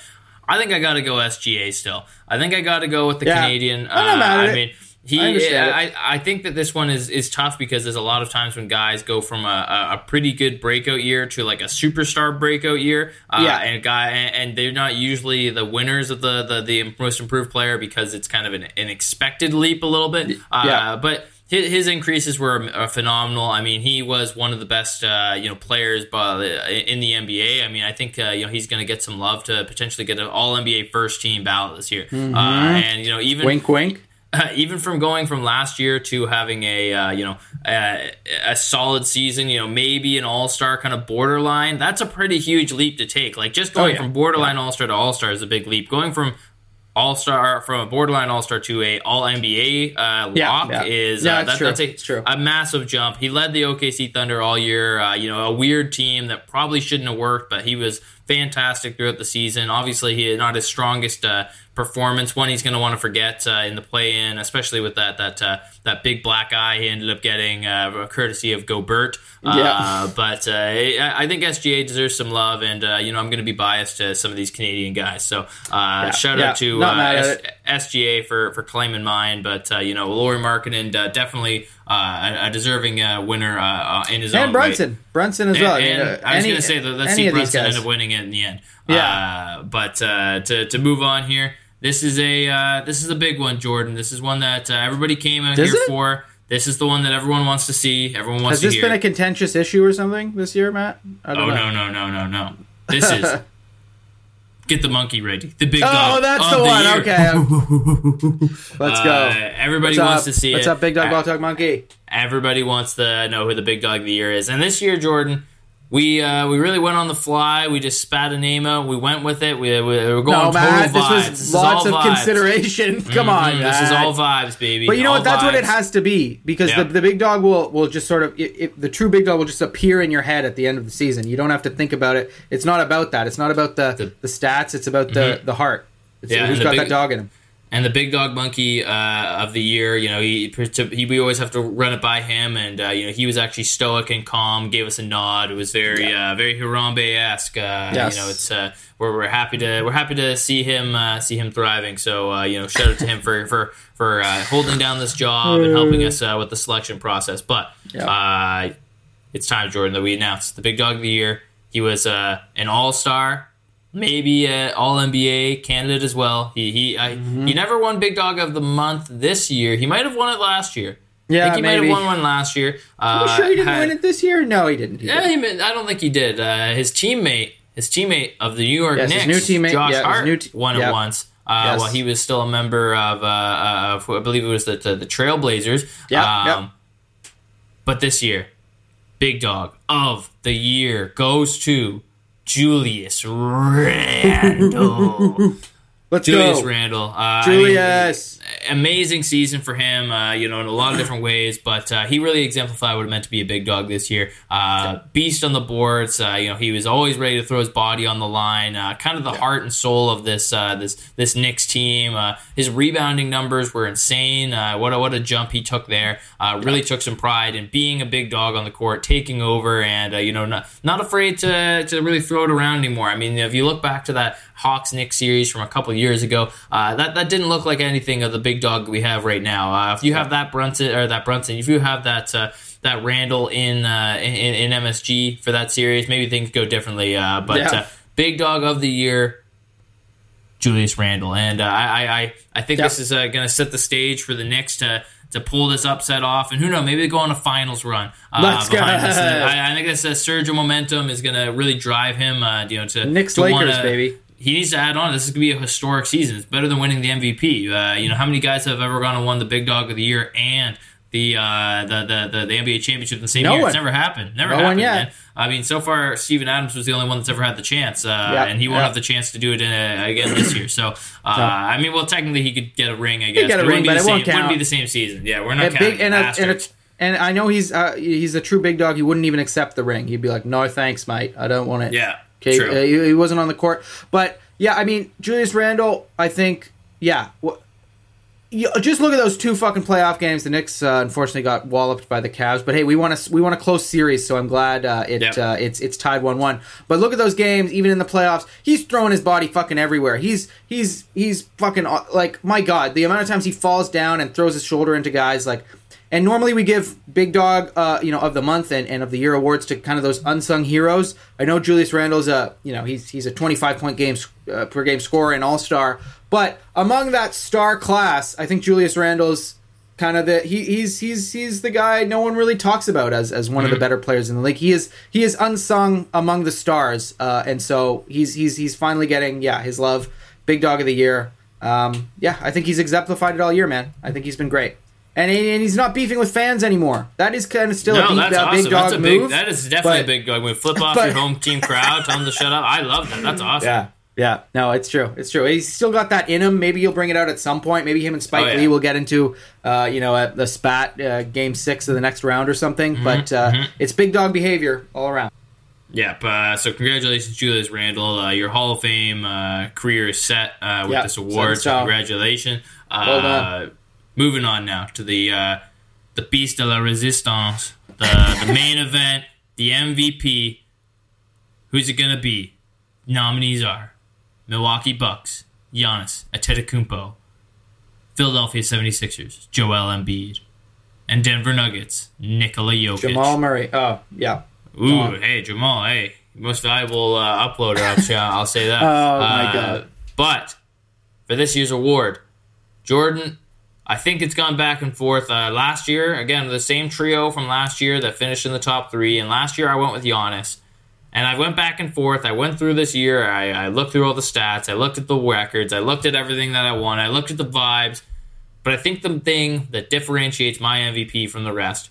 A: I think I got to go SGA still. I think I got to go with the
B: Yeah.
A: Canadian.
B: I'm not
A: Uh,
B: mad at
A: I
B: it.
A: He,
B: I
A: I, I think that this one is, is tough because there's a lot of times when guys go from a, a, pretty good breakout year to like a superstar breakout year, uh,
B: Yeah.
A: and guy and, and they're not usually the winners of the, the, the most improved player because it's kind of an, an expected leap a little bit. Uh,
B: Yeah.
A: but his, increases were uh, phenomenal. I mean, he was one of the best uh, you know players in the NBA. I mean, I think uh, you know he's going to get some love to potentially get an All NBA first team ballot this year. Uh, and you know even
B: Wink, wink.
A: even from going from last year to having a uh, you know a, a solid season, you know maybe an all star kind of borderline. That's a pretty huge leap to take. Like just going
B: Oh, yeah.
A: from borderline all star to all star is a big leap. Going from all star from a borderline all star to a all NBA uh,
B: Yeah,
A: lock
B: yeah.
A: is
B: Yeah,
A: uh,
B: it's
A: that,
B: true.
A: that's a,
B: true.
A: a massive jump. He led the OKC Thunder all year. Uh, you know, a weird team that probably shouldn't have worked, but he was fantastic throughout the season. Obviously, he had not his strongest uh, performance. One he's going to want to forget uh, in the play-in, especially with that that uh, that big black eye he ended up getting, uh, courtesy of Gobert. Uh,
B: Yeah.
A: but uh, I I think SGA deserves some love, and uh, you know I'm going to be biased to some of these Canadian guys. So uh, shout
B: Yeah.
A: out to
B: Not mad at
A: S-
B: it.
A: SGA for for claiming mine, but uh, you know Lauri Markkanen uh, definitely uh, a, a deserving uh, winner uh, uh, in his own
B: And. Brunson. Brunson as
A: And,
B: well. I mean,
A: and
B: uh,
A: I was going to say that let's see Brunson end up winning it in the end.
B: Yeah.
A: Uh, but uh, to to move on here, this is a uh, this is a big one, Jordan. This is one that uh, everybody came out
B: Is
A: here
B: it?
A: for. this is the one that everyone wants to see. Everyone wants
B: Has
A: to
B: this
A: hear.
B: been a contentious issue or something this year, Matt? I
A: oh
B: know.
A: no no no no no! This is get the monkey ready. The big dog.
B: Oh, that's
A: of
B: the one.
A: year.
B: Okay, let's go.
A: Uh, everybody
B: What's
A: wants
B: up?
A: to see
B: What's
A: it.
B: up, Big Dog
A: Uh,
B: Ball Talk Monkey?
A: Everybody wants to know who the big dog of the year is. And this year, Jordan, we uh, we really went on the fly. We just spat a name out. We went with it. We, we, we're going
B: No,
A: total
B: Matt,
A: vibes.
B: this was
A: This is
B: lots of
A: vibes.
B: consideration. Come on,
A: Mhm, This is all vibes, baby.
B: But you know
A: All
B: what? That's what it has to be because
A: Yeah.
B: the, the big dog will will just sort of it, it, the true big dog will just appear in your head at the end of the season. You don't have to think about it. It's not about that. It's not about the the, stats. It's about the the heart. It's
A: Yeah,
B: who's
A: the
B: got
A: big-
B: that dog in him.
A: And the big dog monkey uh, of the year, you know, he, he we always have to run it by him, and uh, you know he was actually stoic and calm, gave us a nod. It was very uh, very Harambe esque. Uh,
B: Yes.
A: You know, it's uh, we're, we're happy to we're happy to see him uh, see him thriving. So uh, you know, shout out to him for for for uh, holding down this job and helping us uh, with the selection process. But
B: Yeah.
A: uh, it's time, Jordan, that we announce the big dog of the year. He was uh, an all star maybe uh, All NBA candidate as well. He he I,
B: Mm-hmm.
A: he never won Big Dog of the Month this year. He might have won it last year. I
B: Yeah,
A: think he
B: maybe.
A: might have won one last year. Uh,
B: Are you sure he didn't
A: had-
B: win it this year? No, he didn't. He
A: Yeah, he, I don't think he did. Uh, his teammate, his teammate of the New York
B: Yes,
A: Knicks,
B: his new teammate,
A: Josh
B: yeah,
A: Hart,
B: new te-
A: won
B: yeah.
A: it once. Uh,
B: Yes.
A: While he was still a member of, uh, uh, of I believe it was the the, the Trailblazers.
B: Yeah,
A: Um,
B: yeah.
A: But this year, Big Dog of the year goes to Julius Randle.
B: Let's
A: Julius
B: go,
A: Randle. Uh, I mean,
B: Julius.
A: amazing season for him, uh, you know, in a lot of different ways. But uh, he really exemplified what it meant to be a big dog this year. Uh, beast on the boards. Uh, you know, he was always ready to throw his body on the line. Uh, kind of the heart and soul of this uh, this this Knicks team. Uh, his rebounding numbers were insane. Uh, what a, what a jump he took there. Uh, really took some pride in being a big dog on the court, taking over, and uh, you know, not not afraid to to really throw it around anymore. I mean, if you look back to that Hawks Knicks series from a couple years ago, uh, that that didn't look like anything of the big dog we have right now. Uh, if you have that Brunson or that Brunson, if you have that. Uh, that Randle in, uh, in in MSG for that series, maybe things go differently. Uh, but
B: Yeah.
A: uh, big dog of the year, Julius Randle, and uh, I, I I think
B: Yep.
A: this is uh, going to set the stage for the Knicks to to pull this upset off, and who knows, maybe they go on a finals run. Uh,
B: Let's go.
A: this. I, I think this uh, surge of momentum is going to really drive him. Uh, you know, to
B: Knicks
A: to
B: Lakers,
A: wanna-
B: baby.
A: He needs to add on. This is going to be a historic season. It's better than winning the MVP. Uh, you know, how many guys have ever gone and won the Big Dog of the Year and the uh, the, the, the the NBA championship in the same
B: No
A: year?
B: one.
A: It's never happened. Never
B: No
A: happened.
B: yet.
A: Man. I mean, so far, Steven Adams was the only one that's ever had the chance, uh, and he won't have the chance to do it in a, again this year. So, uh, I mean, well, technically, he could get a ring, I guess.
B: get a ring, but it won't
A: Wouldn't be the same season. Yeah, we're not counting.
B: big and a, and, a, and I know he's uh, he's a true big dog. He wouldn't even accept the ring. He'd be like, "No, thanks, mate. I don't want it."
A: yeah,
B: Okay, uh, he, he wasn't on the court, but yeah, I mean Julius Randle. I think yeah. wh- you, just look at those two fucking playoff games. The Knicks uh, unfortunately got walloped by the Cavs, but hey, we want to we want a close series, so I'm glad uh, it
A: Yep.
B: uh, it's it's tied one one. But look at those games, even in the playoffs, he's throwing his body fucking everywhere. He's he's he's fucking uh, like my god, the amount of times he falls down and throws his shoulder into guys like. And normally we give Big Dog, uh, you know, of the month and, and of the year awards to kind of those unsung heroes. I know Julius Randle's a, you know, he's he's a 25 point game uh, per game scorer and All Star, but among that star class, I think Julius Randle's kind of the he, he's he's he's the guy no one really talks about as as one of the better players in the league. He is he is unsung among the stars, uh, and so he's he's he's finally getting yeah his love. Big Dog of the Year. Um, yeah, I think he's exemplified it all year, man. I think he's been great. And, he- and he's not beefing with fans anymore. That is kind of still a
A: no,
B: big,
A: that's
B: uh,
A: awesome.
B: big dog
A: that's a big.
B: move.
A: That is definitely
B: but-
A: a big dog move. Flip off
B: but-
A: your home team crowd, tell them to shut up. I love that. That's awesome.
B: Yeah, yeah. No, it's true. It's true. He's still got that in him. Maybe he'll bring it out at some point. Maybe him and Spike
A: Oh, yeah.
B: Lee will get into, uh, you know, a, the spat uh, game six of the next round or something.
A: Mm-hmm,
B: but uh, it's big dog behavior all around.
A: Yep. Uh, so congratulations, Julius Randle. Uh, your Hall of Fame uh, career is set uh, with
B: Yeah,
A: this award. So congratulations. Uh,
B: Well done.
A: Moving on now to the uh, the Beast de la Resistance, the the main event, the MVP. Who's it gonna be? Nominees are Milwaukee Bucks, Giannis Antetokounmpo, Philadelphia 76ers, Joel Embiid, and Denver Nuggets, Nikola Jokic.
B: Jamal Murray. Oh, yeah.
A: Ooh,
B: on.
A: hey Jamal, hey, most valuable uh, uploader. I'll, say- I'll say that.
B: Oh, my
A: Uh,
B: God.
A: But for this year's award, Jordan, I think it's gone back and forth. Uh, last year, again, the same trio from last year that finished in the top three. And last year, I went with Giannis. And I went back and forth. I went through this year. I, I looked through all the stats. I looked at the records. I looked at everything that I won. I looked at the vibes. But I think the thing that differentiates my MVP from the rest,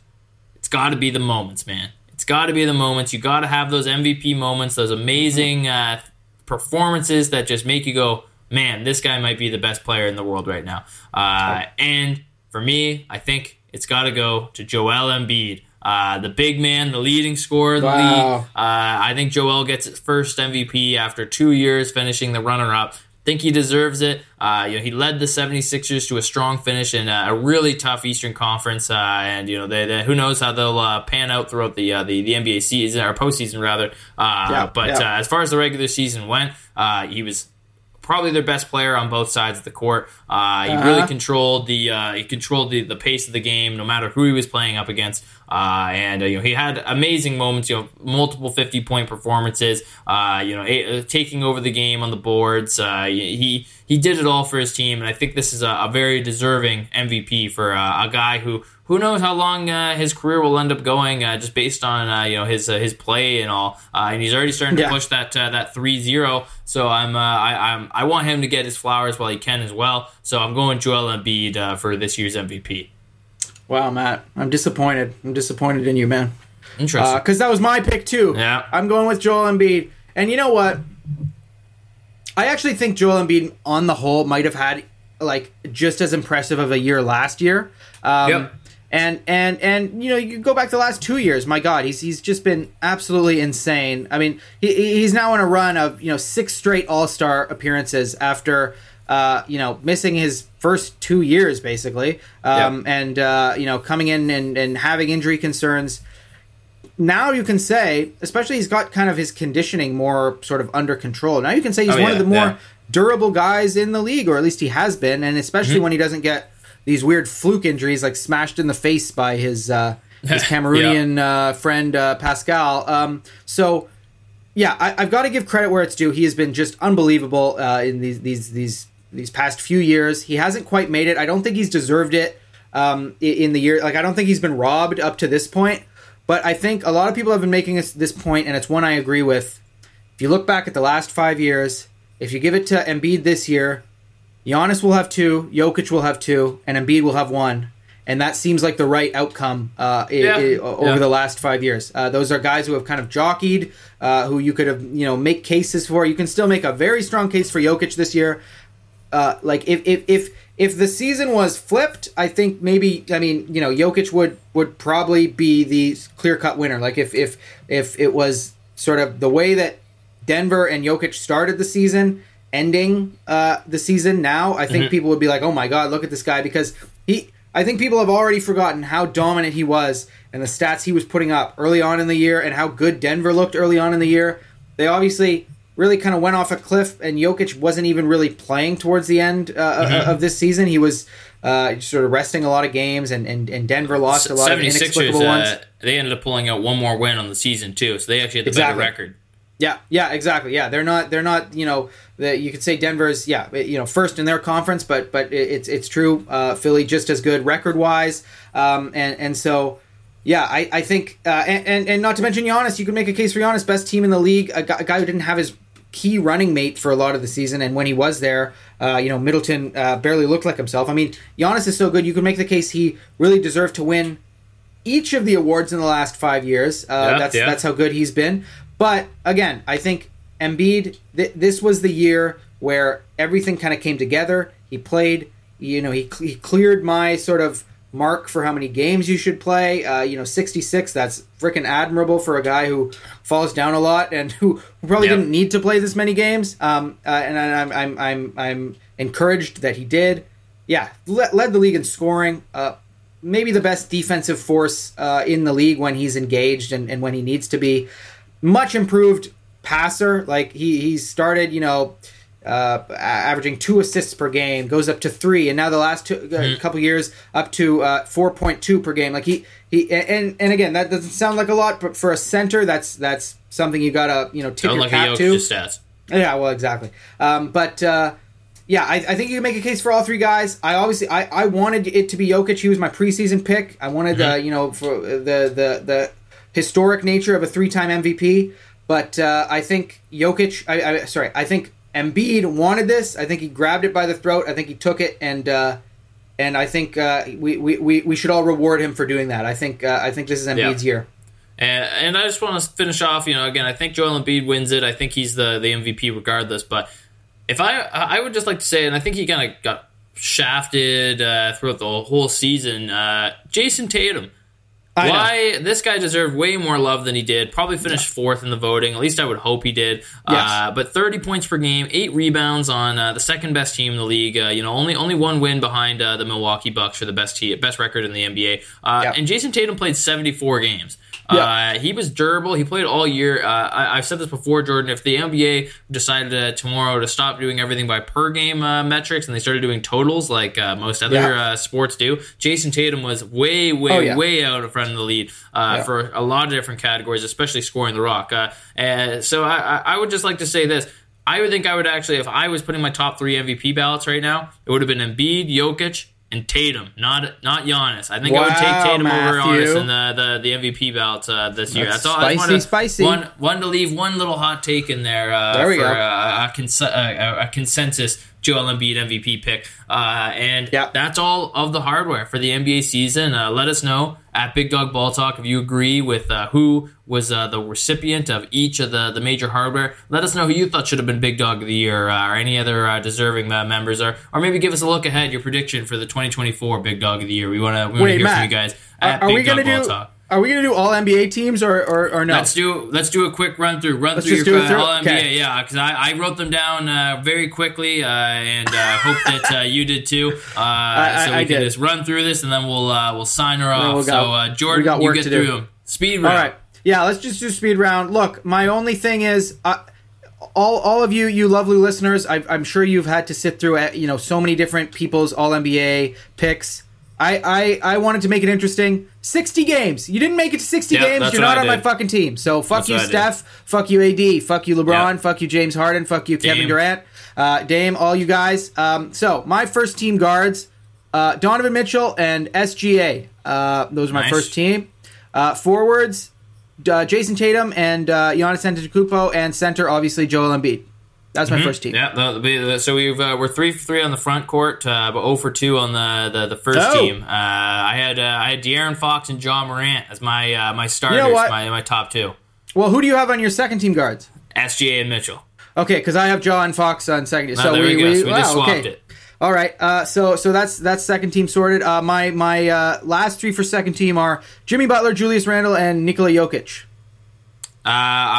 A: it's got to be the moments, man. It's got to be the moments. You got to have those MVP moments, those amazing uh, performances that just make you go, man, this guy might be the best player in the world right now. Uh, and for me, I think it's got to go to Joel Embiid. Uh, the big man, the leading scorer of the
B: Wow.
A: league. Uh, I think Joel gets his first MVP after two years finishing the runner up. Think he deserves it. Uh, you know, he led the 76ers to a strong finish in a really tough Eastern Conference, uh, and you know, they, they, who knows how they'll uh, pan out throughout the, uh, the the NBA season or postseason rather. Uh,
B: Yeah,
A: but
B: yeah.
A: Uh, as far as the regular season went, uh, he was probably their best player on both sides of the court. Uh, he
B: Uh-huh.
A: really controlled the uh, he controlled the, the pace of the game, no matter who he was playing up against. Uh, and uh, you know he had amazing moments. You know, multiple fifty point performances. Uh, you know, a, uh, taking over the game on the boards. Uh, he he did it all for his team, and I think this is a, a very deserving MVP for uh, a guy who. Who knows how long uh, his career will end up going, uh, just based on uh, you know his uh, his play and all. Uh, and he's already starting to
B: Yeah.
A: push that uh, that three zero. So I'm uh, I I'm, I want him to get his flowers while he can as well. So I'm going Joel Embiid uh, for this year's MVP.
B: Wow, Matt, I'm disappointed. I'm disappointed in you, man.
A: Interesting.
B: Because that was my pick too.
A: Yeah.
B: I'm going with Joel Embiid. And you know what? I actually think Joel Embiid, on the whole, might have had like just as impressive of a year last year. Um,
A: Yep.
B: And and and you know you go back the last two years. My God, he's he's just been absolutely insane. I mean, he, he's now in a run of you know six straight All Star appearances after uh, you know missing his first two years basically, um, and uh, you know coming in and, and having injury concerns now you can say, especially he's got kind of his conditioning more sort of under control. Now you can say he's
A: Oh,
B: one
A: yeah,
B: of the more
A: yeah.
B: durable guys in the league, or at least he has been, and especially
A: Mm-hmm.
B: when he doesn't get these weird fluke injuries like smashed in the face by his uh, his Cameroonian uh, friend uh, Pascal. Um, so yeah, I, I've got to give credit where it's due. He has been just unbelievable uh, in these these these these past few years. He hasn't quite made it. I don't think he's deserved it um, in the year. Like I don't think he's been robbed up to this point. But I think a lot of people have been making this, this point, and it's one I agree with. If you look back at the last five years, if you give it to Embiid this year, Giannis will have two, Jokic will have two, and Embiid will have one. And that seems like the right outcome uh, i- i- over
A: Yeah.
B: the last five years. Uh, those are guys who have kind of jockeyed, uh, who you could have, you know, make cases for. You can still make a very strong case for Jokic this year. Uh, like if, if if if the season was flipped, I think maybe I mean you know Jokic would would probably be the clear cut winner. Like if if if it was sort of the way that Denver and Jokic started the season, ending uh, the season now, I think people would be like, oh my god, look at this guy because he. I think people have already forgotten how dominant he was and the stats he was putting up early on in the year and how good Denver looked early on in the year. They obviously really kind of went off a cliff, and Jokic wasn't even really playing towards the end uh, of this season. He was uh, sort of resting a lot of games, and, and, and Denver lost a lot of
A: 76ers,
B: inexplicable ones.
A: uh, they ended up pulling out one more win on the season too, so they actually had the
B: Exactly.
A: better record.
B: Yeah, yeah, exactly. Yeah, they're not. They're not. You know, the, you could say Denver's. Yeah, you know, first in their conference, but but it, it's it's true. Uh, Philly just as good record wise, um, and and so. Yeah, I, I think, uh, and, and and not to mention Giannis, you could make a case for Giannis, best team in the league, a guy, a guy who didn't have his key running mate for a lot of the season, and when he was there, uh, you know, Middleton uh, barely looked like himself. I mean, Giannis is so good, you could make the case he really deserved to win each of the awards in the last five years. Uh,
A: Yeah,
B: that's
A: yeah.
B: that's how good he's been. But again, I think Embiid. Th- this was the year where everything kind of came together. He played. You know, he, he cleared my sort of mark for how many games you should play. Uh, you know, sixty six. That's freaking admirable for a guy who falls down a lot and who, who probably
A: Yep.
B: didn't need to play this many games. Um, uh, and I'm I'm I'm I'm encouraged that he did. Yeah, led, led the league in scoring. Uh, maybe the best defensive force uh, in the league when he's engaged and, and when he needs to be. Much improved passer. Like he he started, you know, uh, averaging two assists per game, goes up to three, and now the last two, uh, couple years up to uh, four point two per game. Like he he and and again that doesn't sound like a lot, but for a center, that's that's something you gotta you know tip
A: Sound
B: your cap to.
A: stats.
B: Yeah, well, exactly. Um, but uh, yeah, I, I think you can make a case for all three guys. I obviously I, I wanted it to be Jokic. He was my preseason pick. I wanted
A: Mm-hmm.
B: uh, you know for the the the historic nature of a three time MVP. But uh, I think Jokic. I, I sorry. I think Embiid wanted this. I think he grabbed it by the throat. I think he took it and. Uh, and I think uh, we, we, we, should all reward him for doing that. I think uh, I think this is Embiid's year.
A: And, and I just want to finish off. You know, again, I think Joel Embiid wins it. I think he's the the MVP regardless. But if I I would just like to say, and I think he kind of got shafted uh, throughout the whole season. Uh, Jayson Tatum.
B: I know.
A: Why this guy deserved way more love than he did. Probably finished fourth in the voting. At least I would hope he did.
B: Yes.
A: Uh, but 30 points per game, eight rebounds on uh, the second best team in the league. Uh, you know, only only one win behind uh, the Milwaukee Bucks for the best te- best record in the NBA. Uh,
B: Yeah.
A: And Jayson Tatum played 74 games.
B: Yeah.
A: Uh, he was durable. He played all year. Uh, I, I've said this before, Jordan. If the NBA decided uh, tomorrow to stop doing everything by per game uh, metrics and they started doing totals like uh, most other
B: Yeah.
A: uh, sports do, Jayson Tatum was way, way,
B: Oh, yeah.
A: way out in front of the lead uh, for a lot of different categories, especially scoring the rock. Uh, and so I, I I would just like to say this. I would think I would actually, if I was putting my top three MVP ballots right now, it would have been Embiid, Jokic, and Tatum, not not Giannis. I think I would take
B: Wow,
A: Tatum over
B: Matthew.
A: Giannis in the, the, the MVP ballots uh, this year.
B: That's
A: That's all. I just
B: spicy,
A: wanna-
B: spicy.
A: One, one to leave one little hot take in there. Uh,
B: There we
A: for
B: go.
A: A, a, cons- a, a consensus Joel Embiid MVP pick. Uh, and
B: Yeah.
A: that's all of the hardware for the NBA season. Uh, let us know at Big Dog Ball Talk if you agree with uh, who was uh, the recipient of each of the, the major hardware. Let us know who you thought should have been Big Dog of the Year uh, or any other uh, deserving uh, members, or or maybe give us a look ahead, your prediction for the 2024 Big Dog of the Year. We want to we want to hear from you guys at
B: are
A: Big
B: we
A: Dog Ball
B: do?
A: Talk.
B: Are we gonna do all NBA teams or or, or no?
A: Let's do let's do a quick run through run
B: Let's
A: through your
B: through?
A: all NBA, yeah, because I, I wrote them down uh, very quickly, uh, and uh, hope that uh, you did too. Uh,
B: I-
A: so we
B: I
A: can
B: did.
A: just run through this, and then we'll uh, we'll sign her off.
B: we'll
A: so uh, Jordan, you get through
B: do.
A: them. Speed round.
B: right. Yeah, let's just do speed round. Look, my only thing is, uh, all all of you, you lovely listeners, i I'm sure you've had to sit through, you know, so many different people's All NBA picks. I, I I wanted to make it interesting. 60 games. You didn't make it to 60
A: Yep,
B: games. You're not on my fucking team. So fuck
A: That's
B: you,
A: what I did.
B: Steph. Fuck you, AD. Fuck you, LeBron.
A: Yep.
B: Fuck you, James Harden. Fuck you, Kevin Durant. Uh, Dame, all you guys. Um, so my first team guards, uh, Donovan Mitchell and SGA. Uh, those are my
A: Nice.
B: first team. Uh, forwards, uh, Jayson Tatum and uh, Giannis Antetokounmpo, and center obviously Joel Embiid. That's my first team.
A: Mm-hmm. Yeah, the- so we've uh, we're three for three on the front court, uh, but zero for two on the the, the first
B: Oh.
A: team. Uh, I had uh, I had De'Aaron Fox and Ja Morant as my uh, my starters,
B: what?
A: my my top two.
B: Well, who do you have on your second team guards?
A: SGA and Mitchell.
B: Okay, because I have John Fox on second.
A: Ah, there we go. So we just
B: wow,
A: swapped
B: okay.
A: it.
B: All right, uh, so so that's that's second team sorted. Uh, my my uh, last three for second team are Jimmy Butler, Julius Randle, and Nikola Jokic.
A: Uh,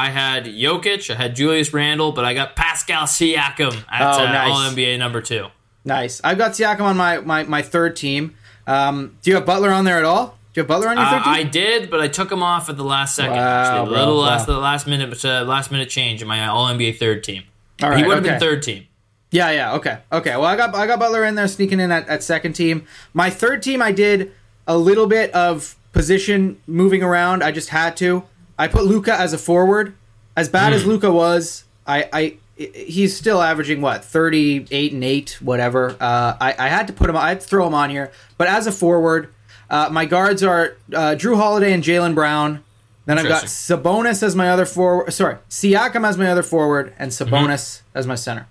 A: I had Jokic, I had Julius Randle, but I got Pascal Siakam at
B: Oh,
A: uh,
B: nice.
A: All NBA number two.
B: Nice. I've got Siakam on my my, my third team. Um, do you have Butler on there at all? Do you have Butler on your
A: Uh,
B: team?
A: I did, but I took him off at the last second.
B: Wow,
A: actually, a
B: bro,
A: little
B: wow.
A: last the last minute, uh, last minute change in my All NBA third team.
B: All
A: he would have
B: okay.
A: been third team.
B: Yeah, yeah, okay, okay. Well, I got I got Butler in there, sneaking in at, at second team. My third team, I did a little bit of position moving around. I just had to. I put Luka as a forward. As bad as Luka was, I, I he's still averaging what thirty eight and eight, whatever. Uh, I, I had to put him. I had to throw him on here. But as a forward, uh, my guards are uh, Jrue Holiday and Jaylen Brown. Then I've got Sabonis as my other forward. Sorry, Siakam as my other forward, and Sabonis as my center.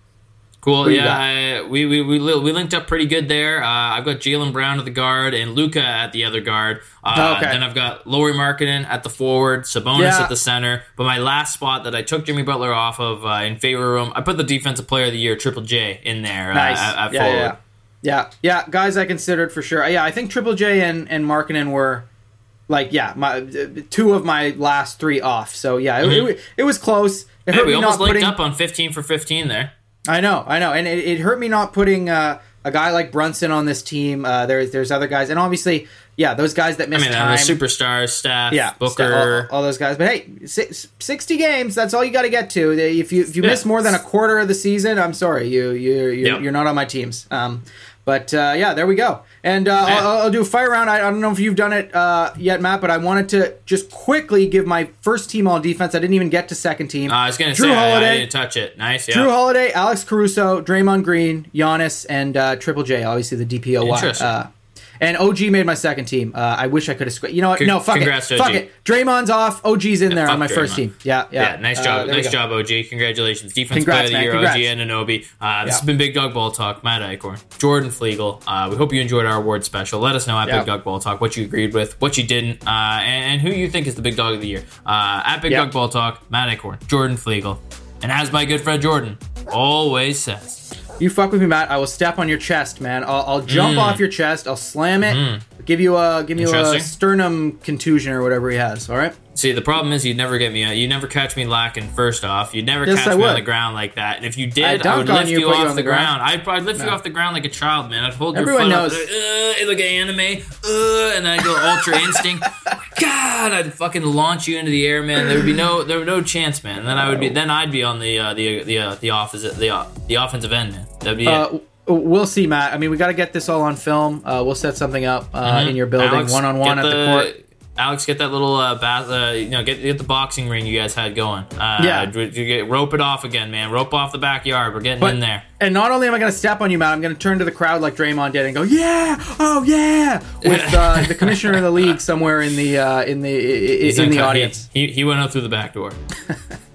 A: Cool. Yeah, I, we, we we we linked up pretty good there. Uh, I've got Jaylen Brown at the guard and Luka at the other guard. Uh,
B: Oh, okay.
A: Then I've got Lauri Markkanen at the forward, Sabonis
B: Yeah.
A: at the center. But my last spot that I took Jimmy Butler off of uh, in favor of him, I put the Defensive Player of the Year, Triple J, in there.
B: Nice.
A: Uh, at, at
B: yeah,
A: forward.
B: yeah, yeah, yeah. Guys, I considered for sure. Yeah, I think Triple J and and Markkanen were like yeah, my two of my last three off. So yeah, it, it, it was close. It
A: Hey,
B: hurt
A: we almost linked
B: putting.
A: up on 15 for 15 there.
B: I know, I know, and it, it hurt me not putting uh, a guy like Brunson on this team. Uh, there's there's other guys, and obviously, yeah, those guys that missed
A: I mean,
B: time.
A: superstars, Steph,
B: yeah,
A: Booker.
B: all, all those guys. But hey, six, sixty games. That's all you got to get to. If you if you
A: Yeah.
B: miss more than a quarter of the season, I'm sorry, you you you're,
A: Yep.
B: you're not on my teams. Um, But uh, yeah, there we go. And uh, I'll, I'll do a fire round. I, I don't know if you've done it uh, yet, Matt, but I wanted to just quickly give my first team all defense. I didn't even get to second team.
A: Uh, I was gonna
B: Jrue
A: say I- I,
B: Holiday.
A: didn't touch it. Nice, yeah.
B: Jrue Holiday, Alex Caruso, Draymond Green, Giannis, and uh, Triple J. Obviously the DPOY. Uh, and OG made my second team. Uh, I wish I could have. Squ- you know what? No, fuck it.
A: congrats to
B: Fuck it. Draymond's off. OG's in there on my first team. Yeah, yeah.
A: Yeah, nice
B: Uh,
A: job,
B: we
A: nice job, OG. Congratulations, defense
B: Congrats,
A: player of the
B: man,
A: year,
B: congrats.
A: OG Anunoby. Uh, this
B: Yeah.
A: has been Big Dog Ball Talk. Matt Eichhorn, Jordan Flegel. Uh, we hope you enjoyed our award special. Let us know at
B: Yeah.
A: Big Dog Ball Talk what you agreed with, what you didn't, uh, and, and who you think is the Big Dog of the year. Uh, at Big
B: Yeah.
A: Dog Ball Talk, Matt Eichhorn, Jordan Flegel, and as my good friend Jordan always says.
B: You fuck with me, Matt. I will step on your chest, man. I'll, I'll jump
A: Mm.
B: off your chest. I'll slam it. Give you a give you a sternum contusion or whatever he has. All right.
A: See, the problem is you'd never get me. You never catch me lacking. First off, you'd never
B: Yes,
A: catch
B: I
A: me on the ground like that. And if you did, I, would lift
B: you,
A: you,
B: put you
A: off the
B: ground.
A: ground. I'd, I'd lift you off the ground like a child, man. I'd hold
B: Everyone
A: your foot
B: knows.
A: up, like, uh, like an anime, uh, and then I'd go ultra instinct. God, I'd fucking launch you into the air, man. There would be no, there would no chance, man. And then I would be, then I'd be on the, uh, the, the, uh, the opposite, the, uh, the offensive end, man. That'd be it.
B: Uh, w- we'll see, Matt. I mean, we got to get this all on film. Uh, we'll set something up uh, in your building,
A: Mm-hmm.
B: One on one at the, court.
A: Alex, get that little uh, bath. Uh, you know, get get the boxing ring you guys had going. Uh,
B: Yeah.
A: get, rope it off again, man. Rope off the backyard. We're getting
B: But-
A: in there.
B: And not only am I going to step on you, Matt, I'm going to turn to the crowd like Draymond did and go, "Yeah, oh yeah," with uh, the commissioner of the league somewhere in the uh, in the i- i- in the
A: He-
B: audience.
A: He, he went out through the back door.